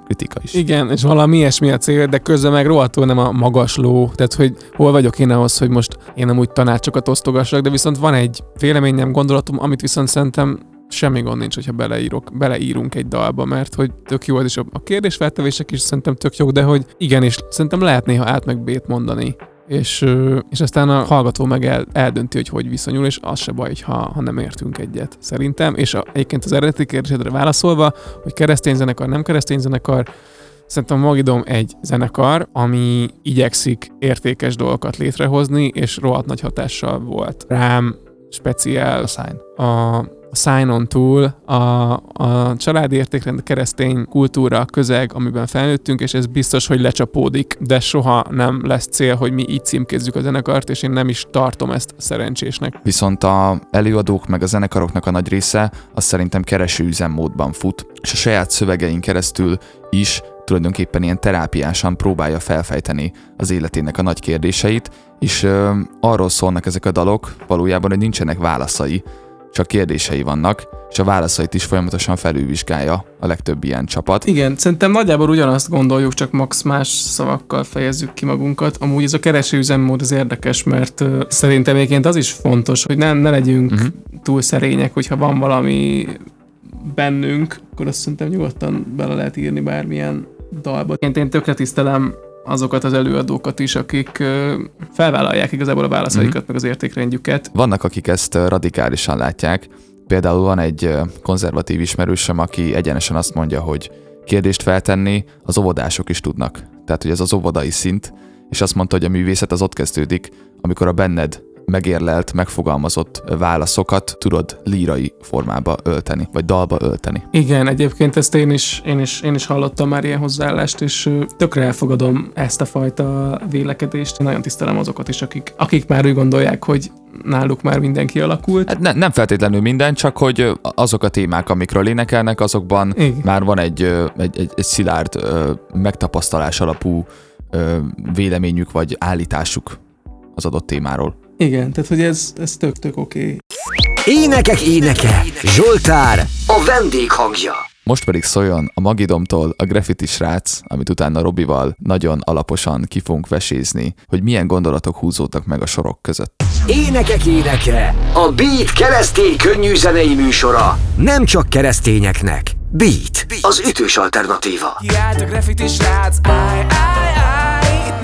kritika is. Igen, és valami ilyesmi a cél, de közben meg rohadtul nem a magasló, tehát hogy hol vagyok én ahhoz, hogy most én nem úgy tanácsokat osztogassak, de viszont van egy véleményem, gondolatom, amit viszont szerintem semmi gond nincs, hogyha beleírok, beleírunk egy dalba, mert hogy tök jó az is a, kérdésfeltevések is szerintem tök jók, de hogy igenis, szerintem lehet néha át meg B-t mondani. És, és aztán a hallgató meg el, eldönti, hogy hogy viszonyul, és az se baj, ha, ha nem értünk egyet, szerintem. És a, egyébként az eredeti kérdésedre válaszolva, hogy keresztény zenekar, nem keresztény zenekar, Szerintem Magidom egy zenekar, ami igyekszik értékes dolgokat létrehozni, és rohadt nagy hatással volt rám, speciál A sign. a, a Sign-on túl a, a családi értékrend, keresztény kultúra, közeg, amiben felnőttünk, és ez biztos, hogy lecsapódik, de soha nem lesz cél, hogy mi így címkézzük a zenekart, és én nem is tartom ezt szerencsésnek. Viszont a előadók meg a zenekaroknak a nagy része az szerintem kereső üzemmódban fut, és a saját szövegein keresztül is tulajdonképpen ilyen terápiásan próbálja felfejteni az életének a nagy kérdéseit, és ö, arról szólnak ezek a dalok valójában, hogy nincsenek válaszai, csak kérdései vannak, és a válaszait is folyamatosan felülvizsgálja a legtöbb ilyen csapat. Igen, szerintem nagyjából ugyanazt gondoljuk, csak max más szavakkal fejezzük ki magunkat. Amúgy ez a kereső üzemmód az érdekes, mert uh, szerintem egyébként az is fontos, hogy ne, ne legyünk uh-huh. túl szerények, hogyha van valami bennünk, akkor azt szerintem nyugodtan bele lehet írni bármilyen dalba. Én, én tökre tisztelem azokat az előadókat is, akik felvállalják igazából a válaszaikat, Mhm. uh-huh. meg az értékrendjüket. Vannak, akik ezt radikálisan látják. Például van egy konzervatív ismerősöm, aki egyenesen azt mondja, hogy kérdést feltenni az óvodások is tudnak. Tehát, hogy ez az óvodai szint, és azt mondta, hogy a művészet az ott kezdődik, amikor a benned megérlelt, megfogalmazott válaszokat tudod lírai formába ölteni, vagy dalba ölteni. Igen, egyébként ezt én is, én is, én is hallottam már ilyen hozzáállást, és tökre elfogadom ezt a fajta vélekedést. Én nagyon tisztelem azokat is, akik, akik már úgy gondolják, hogy náluk már mindenki alakult. Hát ne, nem feltétlenül minden, csak hogy azok a témák, amikről énekelnek, azokban Igen. már van egy, egy, egy, egy szilárd megtapasztalás alapú véleményük vagy állításuk az adott témáról. Igen, tehát hogy ez, ez tök-tök oké. Okay. Énekek éneke, Zsoltár, a vendég hangja. Most pedig szóljon a Magidomtól a graffiti srác, amit utána Robival nagyon alaposan ki fogunk vesézni, hogy milyen gondolatok húzódtak meg a sorok között. Énekek éneke, a Beat keresztény könnyű zenei műsora. Nem csak keresztényeknek. Beat, az ütős alternatíva. Kiállt a graffiti srác, áj, áj, áj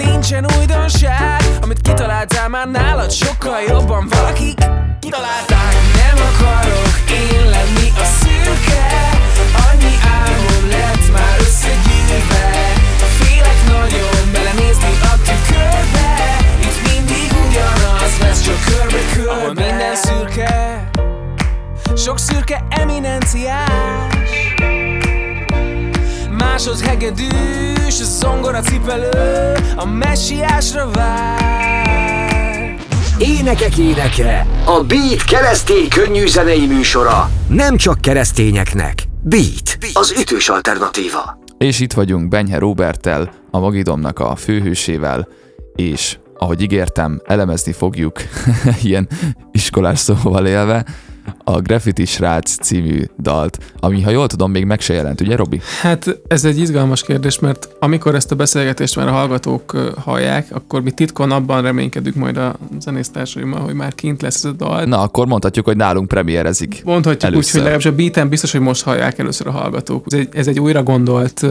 nincsen újdonság. Amit kitaláltál már nálad sokkal jobban Valakik kitalálták Nem akarok én lenni a szürke Annyi álmom lett már összegyűrve. Félek nagyon belenézni a tükörbe Itt mindig ugyanaz lesz csak körbe-körbe Ahol minden szürke Sok szürke eminenciás Másod hegedűs, a zongora cipelő A messiásra vár Énekek éneke, a Beat keresztény könnyű zenei műsora. Nem csak keresztényeknek. Beat, az ütős alternatíva. És itt vagyunk Benyhe Roberttel, a Magidomnak a főhősével, és ahogy ígértem, elemezni fogjuk ilyen iskolás szóval élve a Graffiti Srác című dalt, ami, ha jól tudom, még meg se jelent, ugye Robi? Hát ez egy izgalmas kérdés, mert amikor ezt a beszélgetést már a hallgatók hallják, akkor mi titkon abban reménykedünk majd a zenésztársaimmal, hogy már kint lesz ez a dal. Na, akkor mondhatjuk, hogy nálunk premierezik. Mondhatjuk úgy, Először. hogy legalábbis a beaten biztos, hogy most hallják először a hallgatók. Ez egy, ez egy újra gondolt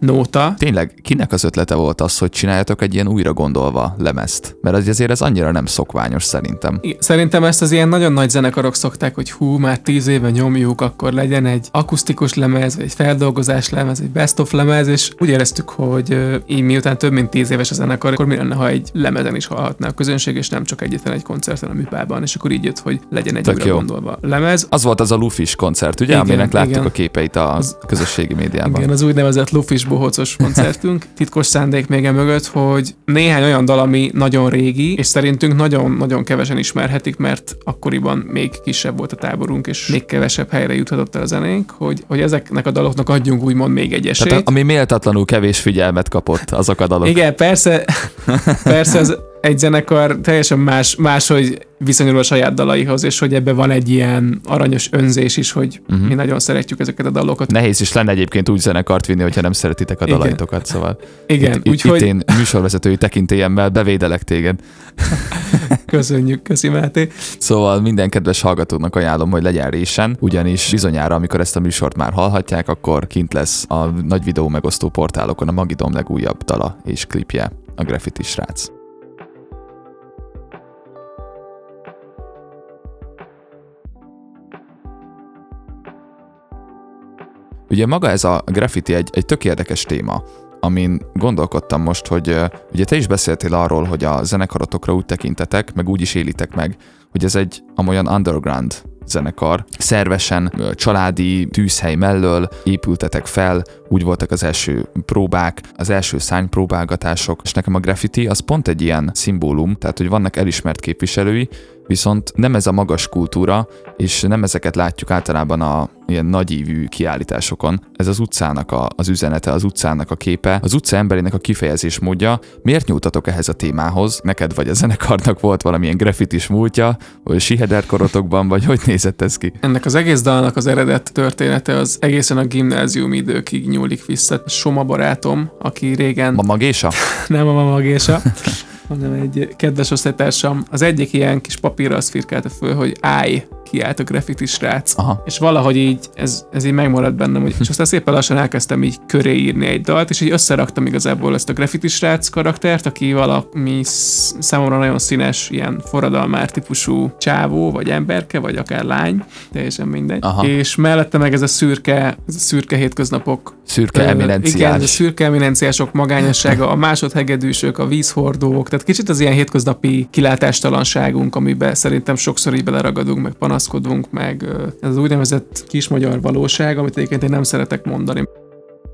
nóta. Tényleg, kinek az ötlete volt az, hogy csináljatok egy ilyen újra gondolva lemezt? Mert az- azért ez annyira nem szokványos szerintem. Igen, Szerintem ezt az ilyen nagyon nagy zenekarok szokták, hogy hú, már tíz éve nyomjuk, akkor legyen egy akusztikus lemez, vagy egy feldolgozás lemez, egy best of lemez, és úgy éreztük, hogy így miután több mint tíz éves a zenekar, akkor mi lenne, ha egy lemezen is hallhatná a közönség, és nem csak egyetlen egy koncerten a műpában, és akkor így jött, hogy legyen egy Tök újra jó. gondolva lemez. Az volt az a Lufis koncert, ugye, Igen, aminek láttuk igen. a képeit a közösségi médiában. Igen, az úgynevezett lufis bohócos koncertünk. Titkos szándék még mögött, hogy néhány olyan dal, ami nagyon régi, és szerintünk nagyon-nagyon kevesen ismerhetik, mert akkoriban még kisebb volt a táborunk, és még kevesebb helyre juthatott el a zenénk, hogy, hogy ezeknek a daloknak adjunk úgymond még egy esélyt. Tehát ami méltatlanul kevés figyelmet kapott, azok a dalok. Igen, persze, persze ez egy zenekar teljesen más, máshogy viszonyul a saját dalaihoz, és hogy ebben van egy ilyen aranyos önzés is, hogy uh-huh. mi nagyon szeretjük ezeket a dalokat. Nehéz is lenne egyébként úgy zenekart vinni, hogyha nem szeretitek a Igen. dalaitokat, szóval Igen, itt, úgyhogy itt én műsorvezetői tekintélyemmel bevédelek téged. köszönjük, köszi Máté. Szóval minden kedves hallgatónak ajánlom, hogy legyen résen, ugyanis bizonyára, amikor ezt a műsort már hallhatják, akkor kint lesz a nagy videó megosztó portálokon a Magidom legújabb dala és klipje, a Graffiti srác. Ugye maga ez a graffiti egy, egy tök érdekes téma, amin gondolkodtam most, hogy ugye te is beszéltél arról, hogy a zenekarotokra úgy tekintetek, meg úgy is élitek meg, hogy ez egy amolyan underground zenekar. Szervesen, családi tűzhely mellől épültetek fel, úgy voltak az első próbák, az első szánypróbálgatások, és nekem a graffiti az pont egy ilyen szimbólum, tehát hogy vannak elismert képviselői, viszont nem ez a magas kultúra, és nem ezeket látjuk általában a ilyen nagyívű kiállításokon. Ez az utcának a, az üzenete, az utcának a képe, az utca emberének a kifejezés módja. Miért nyújtatok ehhez a témához? Neked vagy a zenekarnak volt valamilyen graffitis múltja, vagy siheder korotokban, vagy hogy nézett ez ki? Ennek az egész dalnak az eredet története az egészen a gimnázium időkig nyúlik vissza. Soma barátom, aki régen Ma magésa? nem a mamagésa, hanem egy kedves osztálytársam, az egyik ilyen kis papírra azt firkálta föl, hogy állj, kiállt a graffiti srác. Aha. És valahogy így, ez, ez így megmaradt bennem, hogy, és aztán szépen lassan elkezdtem így köré írni egy dalt, és így összeraktam igazából ezt a graffiti srác karaktert, aki valami sz- számomra nagyon színes, ilyen forradalmár típusú csávó, vagy emberke, vagy akár lány, teljesen mindegy. Aha. És mellette meg ez a szürke, ez a szürke hétköznapok Szürke Ö, eminenciás. Igen, a szürke eminenciások magányossága, a másodhegedűsök, a vízhordók, tehát kicsit az ilyen hétköznapi kilátástalanságunk, amiben szerintem sokszor így beleragadunk, meg panaszkodunk, meg ez az úgynevezett kis magyar valóság, amit egyébként én nem szeretek mondani.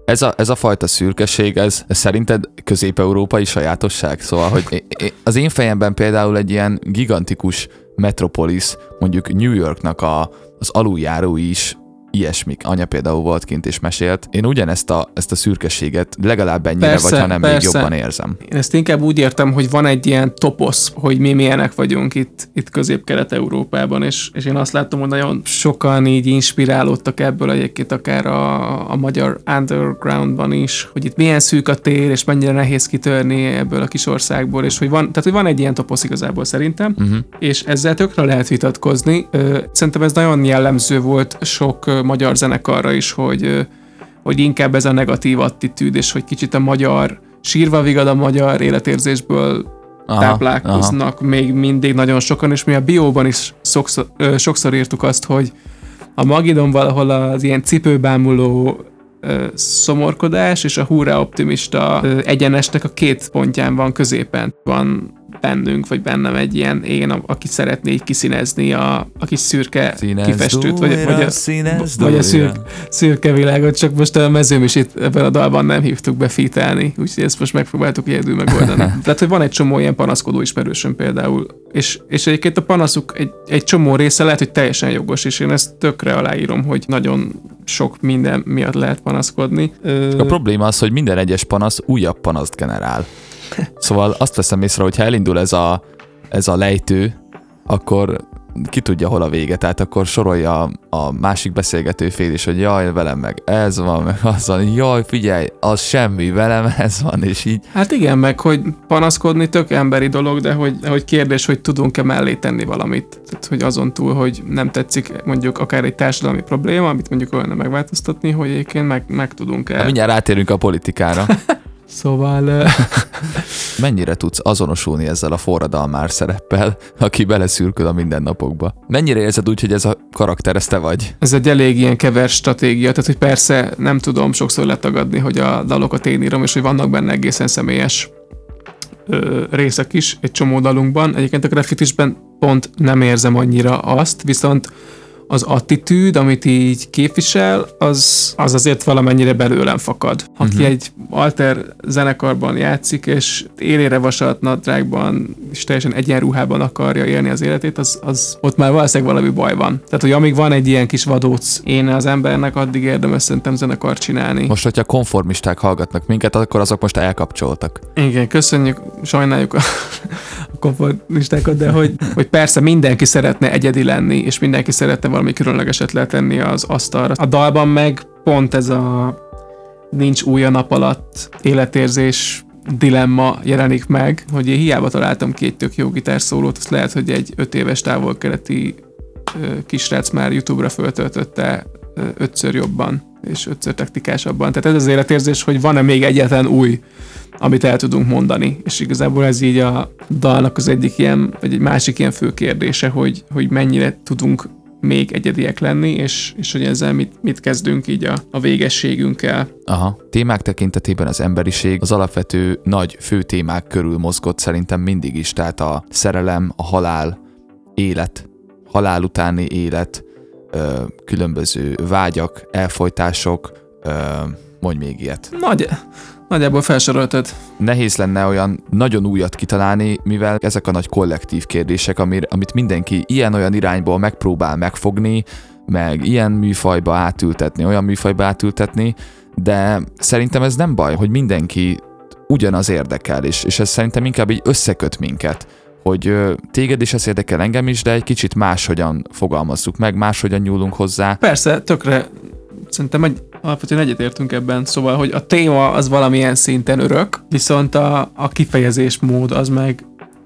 Ez a, ez a fajta szürkeség, ez, ez szerinted közép-európai sajátosság? Szóval, hogy az én fejemben például egy ilyen gigantikus metropolis, mondjuk New Yorknak a, az aluljárói is ilyesmik. Anya például volt kint és mesélt. Én ugyanezt a, ezt a szürkeséget legalább ennyire, Persze, vagy ha nem persze. még jobban érzem. Én ezt inkább úgy értem, hogy van egy ilyen toposz, hogy mi milyenek vagyunk itt, itt közép-kelet-európában, és, és én azt látom, hogy nagyon sokan így inspirálódtak ebből egyébként akár a, a magyar undergroundban is, hogy itt milyen szűk a tér, és mennyire nehéz kitörni ebből a kis országból, és hogy van, tehát hogy van egy ilyen toposz igazából szerintem, Uh-huh. és ezzel tökre lehet vitatkozni. Szerintem ez nagyon jellemző volt sok magyar zenekarra is, hogy, hogy inkább ez a negatív attitűd, és hogy kicsit a magyar, sírva vigad a magyar életérzésből Aha, táplálkoznak még mindig nagyon sokan, és mi a bióban is sokszor, sokszor írtuk azt, hogy a Magidon valahol az ilyen cipőbámuló szomorkodás és a hurrá optimista egyenesnek a két pontján van középen. Van bennünk, vagy bennem egy ilyen én, aki szeretné így kiszínezni a, a kis szürke Színezd kifestőt, vagy, újra, vagy a, vagy a újra. szürk, szürke világot, csak most a mezőm is itt ebben a dalban nem hívtuk be fitelni, úgyhogy ezt most megpróbáltuk egyedül megoldani. Tehát, hogy van egy csomó ilyen panaszkodó ismerősöm például, és, és egyébként a panaszuk egy, egy csomó része lehet, hogy teljesen jogos, és én ezt tökre aláírom, hogy nagyon sok minden miatt lehet panaszkodni. Ö, A probléma az, hogy minden egyes panasz újabb panaszt generál. Szóval azt veszem észre, hogy ha elindul ez a, ez a lejtő, akkor ki tudja, hol a vége, tehát akkor sorolja a másik beszélgető fél is, hogy jaj, velem meg ez van, meg az van, jaj, figyelj, az semmi, velem ez van, és így Hát igen, meg hogy panaszkodni tök emberi dolog, de hogy, hogy kérdés, hogy tudunk-e mellé tenni valamit. Tehát, hogy azon túl, hogy nem tetszik mondjuk akár egy társadalmi probléma, amit mondjuk olyan megváltoztatni, hogy egyébként meg, meg tudunk-e. hát mindjárt rátérünk a politikára. Szóval Mennyire tudsz azonosulni ezzel a forradalmár szereppel, aki beleszürkül a mindennapokba? Mennyire érzed úgy, hogy ez a karakter, ez te vagy? ez egy elég ilyen kever stratégia, tehát hogy persze nem tudom sokszor letagadni, hogy a dalokat én írom, és hogy vannak benne egészen személyes ö, részek is egy csomó dalunkban. Egyébként a graffitisben pont nem érzem annyira azt, viszont az attitűd, amit így képvisel, az, az azért valamennyire belőlem fakad. Mhm. uh-huh. egy alter zenekarban játszik, és élére vasalt nadrágban, és teljesen egyenruhában akarja élni az életét, az, az ott már valószínűleg valami baj van. Tehát, hogy amíg van egy ilyen kis vadóc én az embernek, addig érdemes szerintem zenekart csinálni. Most, hogyha konformisták hallgatnak minket, akkor azok most elkapcsoltak. Igen, köszönjük, sajnáljuk a, a komfortistákat, de hogy, hogy persze mindenki szeretne egyedi lenni, és mindenki szeretne valami különlegeset letenni az asztalra. A dalban meg pont ez a nincs új a nap alatt életérzés dilemma jelenik meg, hogy én hiába találtam két tök jó gitárszólót, azt lehet, hogy egy öt éves távol-keleti kisrác már YouTube-ra föltöltötte ötször jobban, és ötször taktikásabban. Tehát ez az életérzés, hogy van-e még egyetlen új amit el tudunk mondani. És igazából ez így a dalnak az egyik ilyen, vagy egy másik ilyen fő kérdése, hogy, hogy mennyire tudunk még egyediek lenni, és, és hogy ezzel mit, mit kezdünk így a, a végességünkkel. Aha. Témák tekintetében az emberiség az alapvető nagy fő témák körül mozgott szerintem mindig is, tehát a szerelem, a halál, élet, halál utáni élet, ö, különböző vágyak, elfolytások, ö, mondj még ilyet. Nagy, nagyjából felsoroltad. Nehéz lenne olyan nagyon újat kitalálni, mivel ezek a nagy kollektív kérdések, amir, amit mindenki ilyen-olyan irányból megpróbál megfogni, meg ilyen műfajba átültetni, olyan műfajba átültetni, de szerintem ez nem baj, hogy mindenki ugyanaz érdekel, és, és ez szerintem inkább így összeköt minket, hogy téged is ez érdekel engem is, de egy kicsit máshogyan fogalmazzuk meg, máshogyan nyúlunk hozzá. Persze, tökre szerintem egy, alapvetően egyetértünk ebben, szóval, hogy a téma az valamilyen szinten örök, viszont a, a kifejezés mód az meg,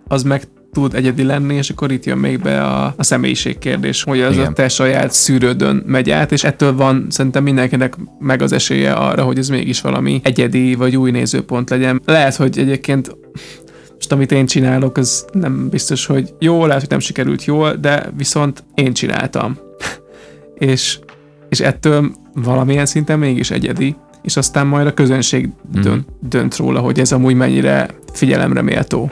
az meg tud egyedi lenni, és akkor itt jön még be a, a személyiség kérdés, hogy az Igen. a te saját szűrődön megy át, és ettől van szerintem mindenkinek meg az esélye arra, hogy ez mégis valami egyedi vagy új nézőpont legyen. Lehet, hogy egyébként most amit én csinálok, az nem biztos, hogy jó, lehet, hogy nem sikerült jól, de viszont én csináltam. és, és ettől valamilyen szinten mégis egyedi, és aztán majd a közönség Mhm. dönt, dönt róla, hogy ez amúgy mennyire figyelemre méltó.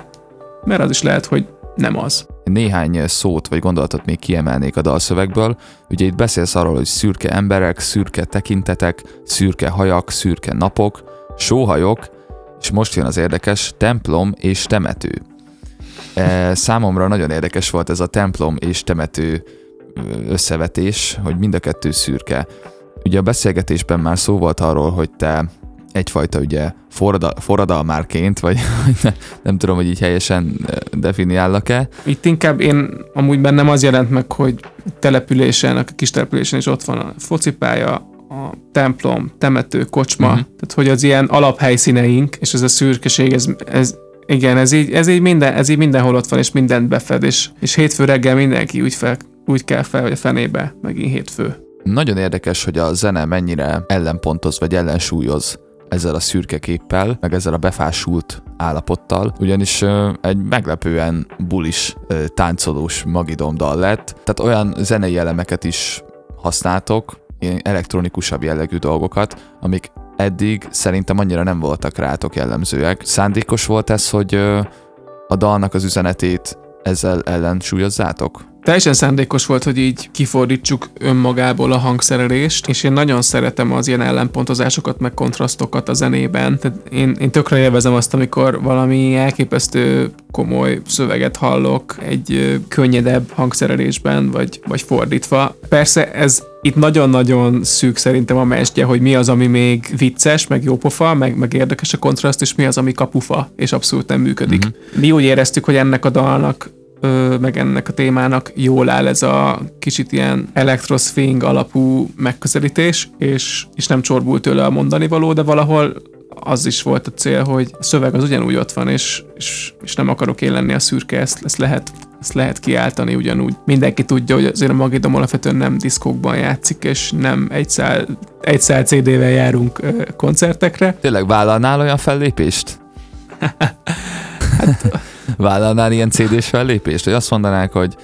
Mert az is lehet, hogy nem az. Néhány szót vagy gondolatot még kiemelnék a dalszövegből. Ugye itt beszélsz arról, hogy szürke emberek, szürke tekintetek, szürke hajak, szürke napok, sóhajok, és most jön az érdekes, templom és temető. E, számomra nagyon érdekes volt ez a templom és temető összevetés, hogy mind a kettő szürke. Ugye a beszélgetésben már szó volt arról, hogy te egyfajta ugye forrada, forradalmárként, vagy ne, nem tudom, hogy így helyesen definiállak-e, Itt inkább én amúgy bennem az jelent meg, hogy településen, a kis településen is ott van a focipálya, a templom, temető, kocsma, uh-huh. tehát hogy az ilyen alaphelyszíneink, és ez a szürkeség, ez, ez igen, ez így, ez, így minden, ez így mindenhol ott van, és mindent befed, és, és hétfő reggel mindenki úgy, fel, úgy kell fel, hogy a fenébe, megint hétfő. Nagyon érdekes, hogy a zene mennyire ellenpontoz vagy ellensúlyoz ezzel a szürke képpel, meg ezzel a befásult állapottal, ugyanis ö, egy meglepően bulis, ö, táncolós magidom dal lett. Tehát olyan zenei elemeket is használtok, ilyen elektronikusabb jellegű dolgokat, amik eddig szerintem annyira nem voltak rátok jellemzőek. Szándékos volt ez, hogy a dalnak az üzenetét ezzel ellensúlyozzátok? Teljesen szándékos volt, hogy így kifordítsuk önmagából a hangszerelést, és én nagyon szeretem az ilyen ellenpontozásokat, meg kontrasztokat a zenében. Tehát én, én tökre élvezem azt, amikor valami elképesztő komoly szöveget hallok egy könnyedebb hangszerelésben, vagy, vagy fordítva. Persze ez itt nagyon-nagyon szűk szerintem a mesdje, hogy mi az, ami még vicces, meg jópofa, meg, meg érdekes a kontraszt, és mi az, ami kapufa, és abszolút nem működik. Mhm. Mi úgy éreztük, hogy ennek a dalnak meg ennek a témának jól áll ez a kicsit ilyen electroswing alapú megközelítés, és, és nem csorbult tőle a mondani való, de valahol az is volt a cél, hogy a szöveg az ugyanúgy ott van, és, és, és nem akarok én lenni a szürke, ezt, ezt lehet ezt lehet kiáltani ugyanúgy. Mindenki tudja, hogy azért a Magidom alapvetően nem diszkókban játszik, és nem egy szál, egy szál CD-vel járunk koncertekre. Tényleg vállalnál olyan fellépést? Vállalnál ilyen CD-s fellépést? Hogy azt mondanák, hogy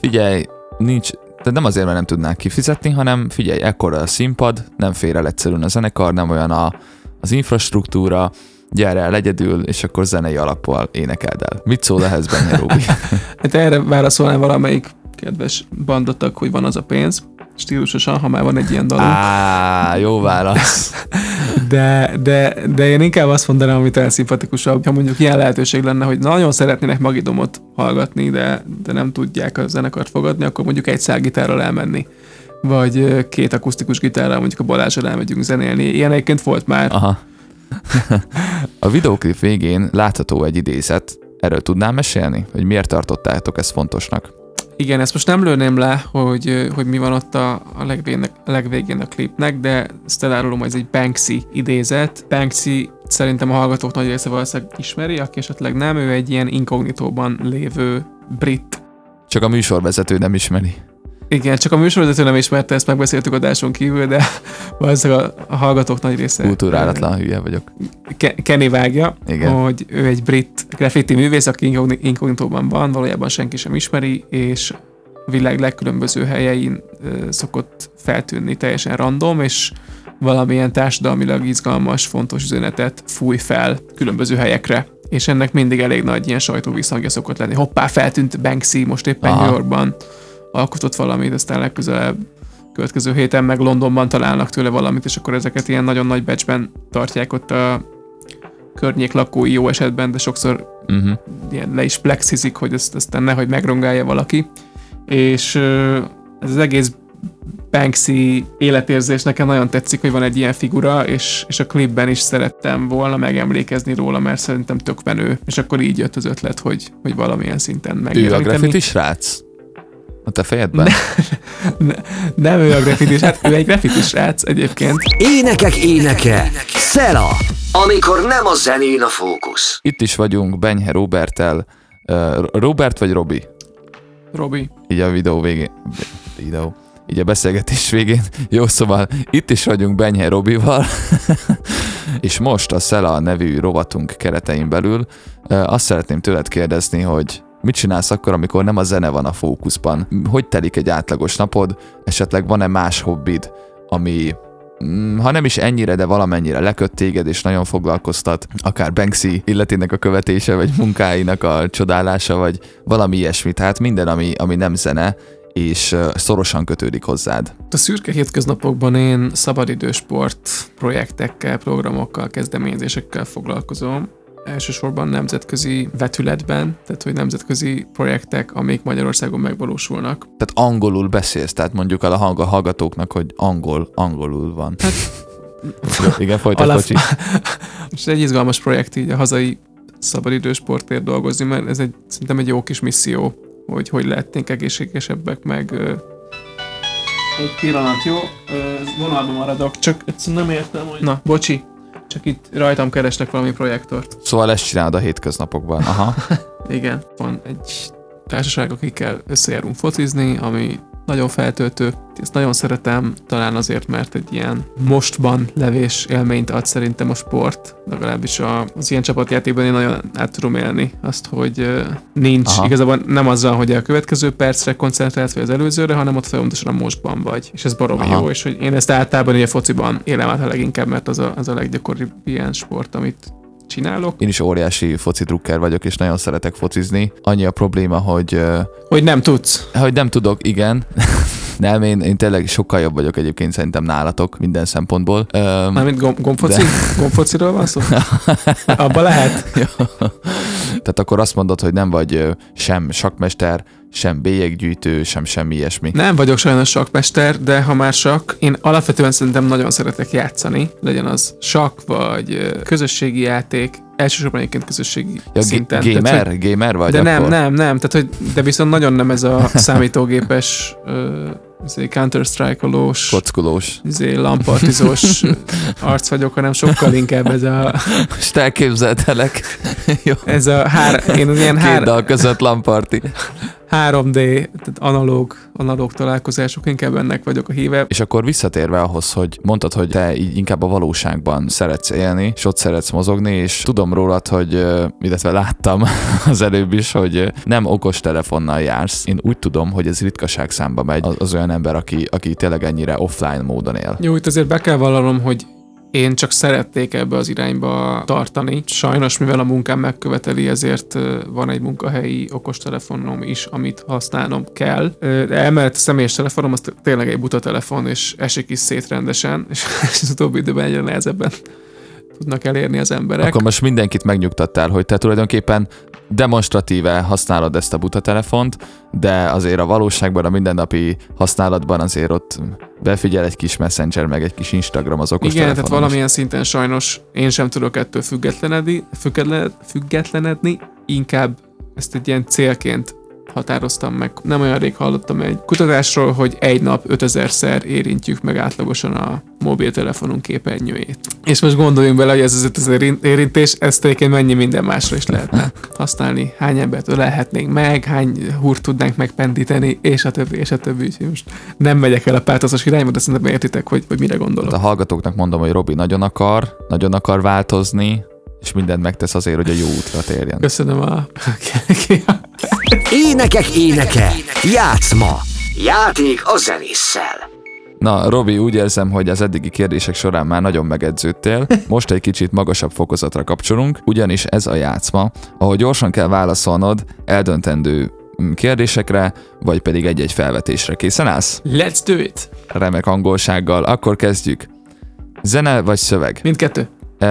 figyelj, nincs, de nem azért, mert nem tudnák kifizetni, hanem figyelj, ekkora a színpad, nem fér el egyszerűen a zenekar, nem olyan a, az infrastruktúra, gyere el egyedül, és akkor zenei alappal énekeld el. Mit szól ehhez benne, Róbi? Hát erre válaszolná valamelyik kedves bandatag, hogy van az a pénz, stílusosan, ha már van egy ilyen dalunk. Á, jó válasz. De, de, de én inkább azt mondanám, amit elszimpatikusabb, ha mondjuk ilyen lehetőség lenne, hogy nagyon szeretnének Magidomot hallgatni, de, de nem tudják a zenekart fogadni, akkor mondjuk egy szál gitárral elmenni. Vagy két akusztikus gitárral mondjuk a Balázsra elmegyünk zenélni. Ilyen egyébként volt már. Aha. A videóklip végén látható egy idézet. Erről tudnám mesélni? Hogy miért tartottátok ezt fontosnak? Igen, ezt most nem lőném le, hogy, hogy mi van ott a, a, legvégén, a legvégén a klipnek, de ezt elárulom, hogy ez egy Banksy idézet. Banksy szerintem a hallgatók nagy része valószínűleg ismeri, aki esetleg nem, ő egy ilyen inkognitóban lévő brit Csak a műsorvezető nem ismeri. Igen, csak a műsorvezető nem ismerte, ezt megbeszéltük adáson kívül, de valószínűleg a, hallgatók nagy része Kultúrálatlan hülye vagyok. Ke- Kenny vágja, Igen. hogy ő egy brit graffiti művész, aki inkogni- inkognitóban van, valójában senki sem ismeri, és világ legkülönböző helyein szokott feltűnni teljesen random, és valamilyen társadalmilag izgalmas, fontos üzenetet fúj fel különböző helyekre. És ennek mindig elég nagy ilyen sajtóvisszhangja szokott lenni. Hoppá, feltűnt Banksy, most éppen Aha. New Yorkban alkotott valamit, aztán legközelebb következő héten meg Londonban találnak tőle valamit, és akkor ezeket ilyen nagyon nagy becsben tartják ott a környék lakói jó esetben, de sokszor Uh-huh. ilyen le is plexizik, hogy ezt aztán nehogy megrongálja valaki. És ez az egész Banksy életérzés nekem nagyon tetszik, hogy van egy ilyen figura, és, és a klipben is szerettem volna megemlékezni róla, mert szerintem tök menő. És akkor így jött az ötlet, hogy, hogy valamilyen szinten Ő a graffiti srác? A te fejedben? Ne, nem ő a graffitis, hát ő egy graffitis srác egyébként. Énekek éneke, Szela, amikor nem a zenén a fókusz. Itt is vagyunk Benyhe Robertel, Robert vagy Robi? Robi. Így a videó végén. Videó. Így a beszélgetés végén. Jó, szóval itt is vagyunk Benyhe Robival, és most a Szela nevű rovatunk keretein belül azt szeretném tőled kérdezni, hogy mit csinálsz akkor, amikor nem a zene van a fókuszban? Hogy telik egy átlagos napod? Esetleg van-e más hobbid, ami mm, ha nem is ennyire, de valamennyire leköt téged, és nagyon foglalkoztat, akár Banksy illetének a követése, vagy munkáinak a csodálása, vagy valami ilyesmi. Tehát minden, ami, ami nem zene, és szorosan kötődik hozzád. A szürke hétköznapokban én szabadidősport projektekkel, programokkal, kezdeményezésekkel foglalkozom. Elsősorban nemzetközi vetületben, tehát hogy nemzetközi projektek, amik Magyarországon megvalósulnak. Tehát angolul beszélsz, tehát mondjuk el a hang- a hallgatóknak, hogy angol, angolul van. Hát, igen, folytasd, Alap-. És egy izgalmas projekt így a hazai szabadidősportért dolgozni, mert ez egy, szerintem egy jó kis misszió, hogy hogy lehetnénk egészségesebbek, meg ö, egy pillanat, jó? Ö, vonalban maradok, csak egyszerűen nem értem, hogy... Na, bocsi, csak itt rajtam keresnek valami projektort. Szóval ezt csinálod a hétköznapokban. Aha. Igen, van egy társaság, akikkel összejárunk focizni, ami nagyon feltöltő. Ezt nagyon szeretem, talán azért, mert egy ilyen mostban levés élményt ad szerintem a sport. Legalábbis az ilyen csapatjátékban én nagyon át tudom élni azt, hogy nincs Aha. Aha. igazából nem azzal, hogy a következő percre koncentrálsz, vagy az előzőre, hanem ott folyamatosan a mostban vagy. És ez baromi Aha. jó, és hogy én ezt általában ugye fociban élem át a leginkább, mert az a, az a leggyakoribb ilyen sport, amit csinálok. Én is óriási foci drukker vagyok, és nagyon szeretek focizni. Annyi a probléma, hogy, Hogy nem tudsz. hogy nem tudok, igen. Nem, én, én tényleg sokkal jobb vagyok egyébként szerintem nálatok minden szempontból. Öm, Mármint gomb, gombfoci? Gombfociról van szó? Abba lehet? tehát akkor azt mondod, hogy nem vagy sem sakmester, sem bélyeggyűjtő, sem semmi ilyesmi. Nem vagyok sajnos sakmester, de ha már sak, én alapvetően szerintem nagyon szeretek játszani, legyen az sak vagy közösségi játék, elsősorban egyébként közösségi Ja, szinten. g- Tehát, gamer? Gamer vagy hogy, de nem, akkor? nem, nem, tehát hogy, de viszont nagyon nem ez a számítógépes izé, Counter-Strike-olós, Kockulós. izé, lampartizós arc vagyok, hanem sokkal inkább ez a, Most elképzeltelek. Jó. ez a hár, én az ilyen Két hár, dal között lamparti. 3D, tehát analóg, analóg találkozások, inkább ennek vagyok a híve. És akkor visszatérve ahhoz, hogy mondtad, hogy te így inkább a valóságban szeretsz élni, és ott szeretsz mozogni, és tudom rólad, hogy, illetve láttam az előbb is, hogy nem okos telefonnal jársz. Én úgy tudom, hogy ez ritkaság számba megy az, az olyan ember, aki, aki tényleg ennyire offline módon él. Jó, itt azért be kell vallanom, hogy én csak szerették ebbe az irányba tartani. Sajnos, mivel a munkám megköveteli, ezért van egy munkahelyi okostelefonom is, amit használnom kell. De emellett a személyes telefonom az tényleg egy buta telefon, és esik is szét rendesen, és az utóbbi időben egyre nehezebben tudnak elérni az emberek. Akkor most mindenkit megnyugtattál, hogy te tulajdonképpen demonstratíve használod ezt a buta telefont, de azért a valóságban, a mindennapi használatban azért ott befigyel egy kis messenger, meg egy kis Instagram az okos Igen, tehát valamilyen szinten sajnos én sem tudok ettől függetlenedni, függetlened, függetlenedni, inkább ezt egy ilyen célként határoztam meg. Nem olyan rég hallottam egy kutatásról, hogy egy nap 5000-szer érintjük meg átlagosan a mobiltelefonunk képernyőjét. És most gondoljunk bele, hogy ez az 5000 érin- érintés, ezt egyébként mennyi minden másra is lehetne használni. Hány embert ölelhetnénk meg, hány húrt tudnánk megpendíteni, és a többi, és a többi. Úgyhogy most nem megyek el a pártozos irányba, de szerintem értitek, hogy, hogy mire gondolok. Tehát a hallgatóknak mondom, hogy Robi nagyon akar, nagyon akar változni, és mindent megtesz azért, hogy a jó útra térjen. Köszönöm a... Énekek éneke, játszma, játék a zenésszel. Na, Robi, úgy érzem, hogy az eddigi kérdések során már nagyon megedződtél. Most egy kicsit magasabb fokozatra kapcsolunk, ugyanis ez a játszma, ahol gyorsan kell válaszolnod eldöntendő mm, kérdésekre, vagy pedig egy-egy felvetésre. Készen állsz? Let's do it! Remek angolsággal. Akkor kezdjük. Zene vagy szöveg? Mindkettő. E,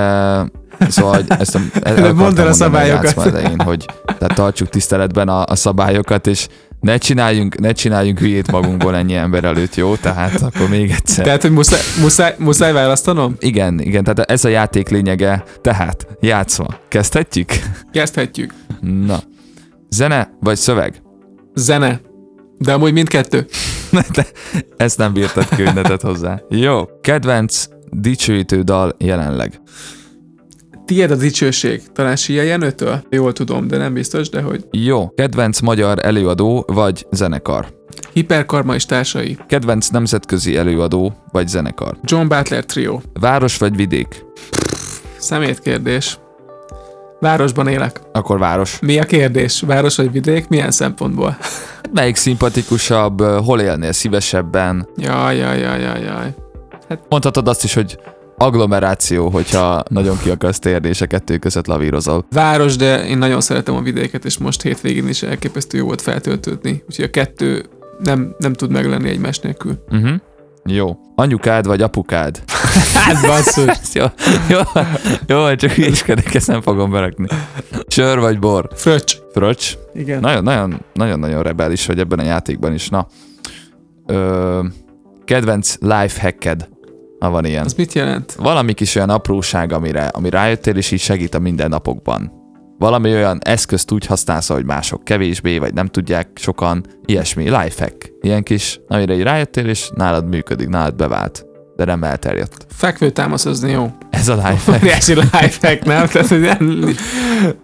szóval hogy ezt a, el, Mondd el a szabályokat. elején, hogy tehát tartsuk tiszteletben a, a szabályokat, és ne csináljunk, ne csináljunk hülyét magunkból ennyi ember előtt, jó? Tehát akkor még egyszer. Tehát, hogy muszáj, muszáj, muszáj választanom? Igen, igen, tehát ez a játék lényege. Tehát, játszva. Kezdhetjük? Kezdhetjük. Na. Zene vagy szöveg? Zene. De amúgy mindkettő. De ezt nem bírtad tedd hozzá. Jó. Kedvenc dicsőítő dal jelenleg. Tied a dicsőség. Talán Sia Jenőtől? Jól tudom, de nem biztos, de hogy Jó, kedvenc magyar előadó vagy zenekar. Hiperkarma és társai. Kedvenc nemzetközi előadó vagy zenekar. John Butler Trio. Város vagy vidék? Szemétkérdés. Városban élek. Akkor város. Mi a kérdés? Város vagy vidék? Milyen szempontból? Melyik szimpatikusabb, hol élnél szívesebben? Jaj, jaj, jaj, jaj, jaj. Mondhatod azt is, hogy agglomeráció, hogyha nagyon ki akarsz térni, és a kettő között lavírozol. Város, de én nagyon szeretem a vidéket, és most hétvégén is elképesztő jó volt feltöltődni. Úgyhogy a kettő nem, nem tud meglenni egymás nélkül. Uh-huh. Jó. Anyukád vagy apukád? Hát basszus! Jó, jó, jó, csak hülyeskedek, ezt nem fogom berakni. Sör vagy bor? Fröccs. Fröccs? Igen. Nagyon, nagyon, nagyon, nagyon rebelis vagy ebben a játékban is. Na, ö, kedvenc life ha van ilyen. Az mit jelent? Valami kis olyan apróság, amire, ami rájöttél, és így segít a mindennapokban. Valami olyan eszközt úgy használsz, hogy mások kevésbé, vagy nem tudják sokan. Ilyesmi, lifehack. Ilyen kis, amire így rájöttél, és nálad működik, nálad bevált. De nem elterjedt. Fekvő támaszozni jó. Ez a lifehack. Óriási lifehack, nem? Tehát, hogy nem,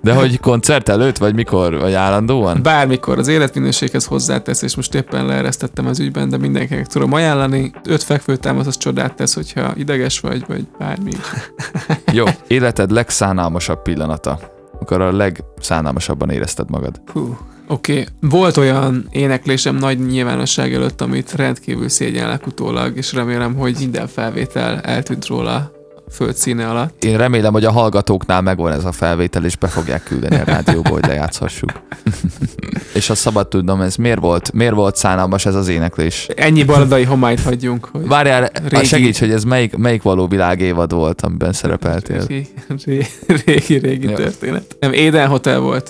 De hogy koncert előtt, vagy mikor, vagy állandóan? bármikor az életminőséghez hozzátesz, és most éppen leeresztettem az ügyben, de mindenkinek tudom ajánlani. Öt fekvő támasz az csodát tesz, hogyha ideges vagy, vagy bármi. Jó, életed legszánalmasabb pillanata. Akkor a legszánalmasabban érezted magad. Hú. Oké, okay. volt olyan éneklésem nagy nyilvánosság előtt, amit rendkívül szégyenlek utólag, és remélem, hogy minden felvétel eltűnt róla a föld színe alatt. Én remélem, hogy a hallgatóknál megvan ez a felvétel, és be fogják küldeni a rádióba, hogy lejátszhassuk. és ha szabad tudnom, ez miért volt, miért volt szánalmas ez az éneklés? Ennyi baladai homályt hagyjunk, hogy Várjál, Régi- segíts, hogy ez melyik, melyik való világévad volt, amiben szerepeltél. régi, régi, régi, Jó. történet. Nem, Éden Hotel volt.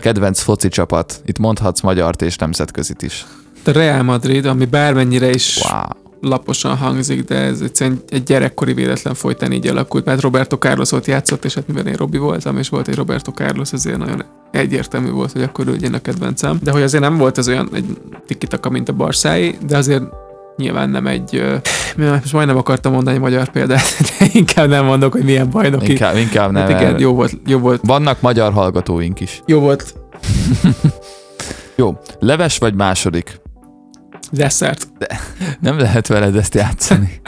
Kedvenc foci csapat. Itt mondhatsz magyart és nemzetközit is. A Real Madrid, ami bármennyire is Wow. Laposan hangzik, de ez egyszerűen egy gyerekkori véletlen folytán így alakult, mert Roberto Carlos ott játszott, és hát mivel én Robi voltam, és volt egy Roberto Carlos, ezért nagyon egyértelmű volt, hogy akkor ő legyen a kedvencem. De hogy azért nem volt ez olyan egy tikitaka, mint a Barszái, de azért nyilván nem egy, most majdnem akartam mondani magyar példát, de inkább nem mondok, hogy milyen bajnoki. Inkább, inkább nem. Hát igen, jó volt, jó volt, Vannak magyar hallgatóink is. jó volt Jó, leves vagy második? Desszert. Nem lehet veled ezt játszani.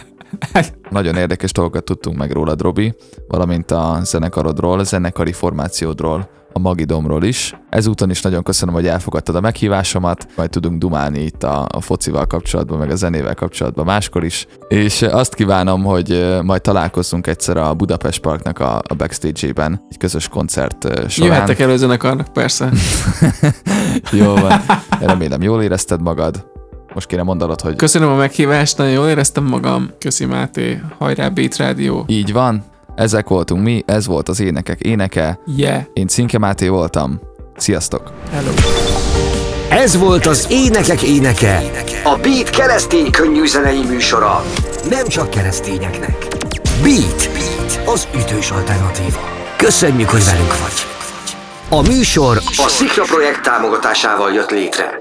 Nagyon érdekes dolgokat tudtunk meg rólad, Robi, valamint a zenekarodról, a zenekari formációdról, a Magidomról is. Ezúton is nagyon köszönöm, hogy elfogadtad a meghívásomat, majd tudunk dumálni itt a, a focival kapcsolatban, meg a zenével kapcsolatban máskor is. És azt kívánom, hogy majd találkozzunk egyszer a Budapest Parknak a, a backstage-ében, egy közös koncert során. Jöhettek elő zenekarnak, persze. Jó van. Remélem jól érezted magad. Most kéne mondanod, hogy Köszönöm a meghívást, nagyon jól éreztem magam. Köszi Máté, hajrá Beat Rádió. így van. Ezek voltunk mi, ez volt az énekek éneke. Yeah, Én Cinke Máté voltam. Sziasztok! hello. Ez volt az Énekek Éneke, a Beat keresztény könnyű zenei műsora. Nem csak keresztényeknek. Beat, Beat, az ütős alternatíva. Köszönjük, hogy velünk vagy. A műsor a Szikra projekt támogatásával jött létre.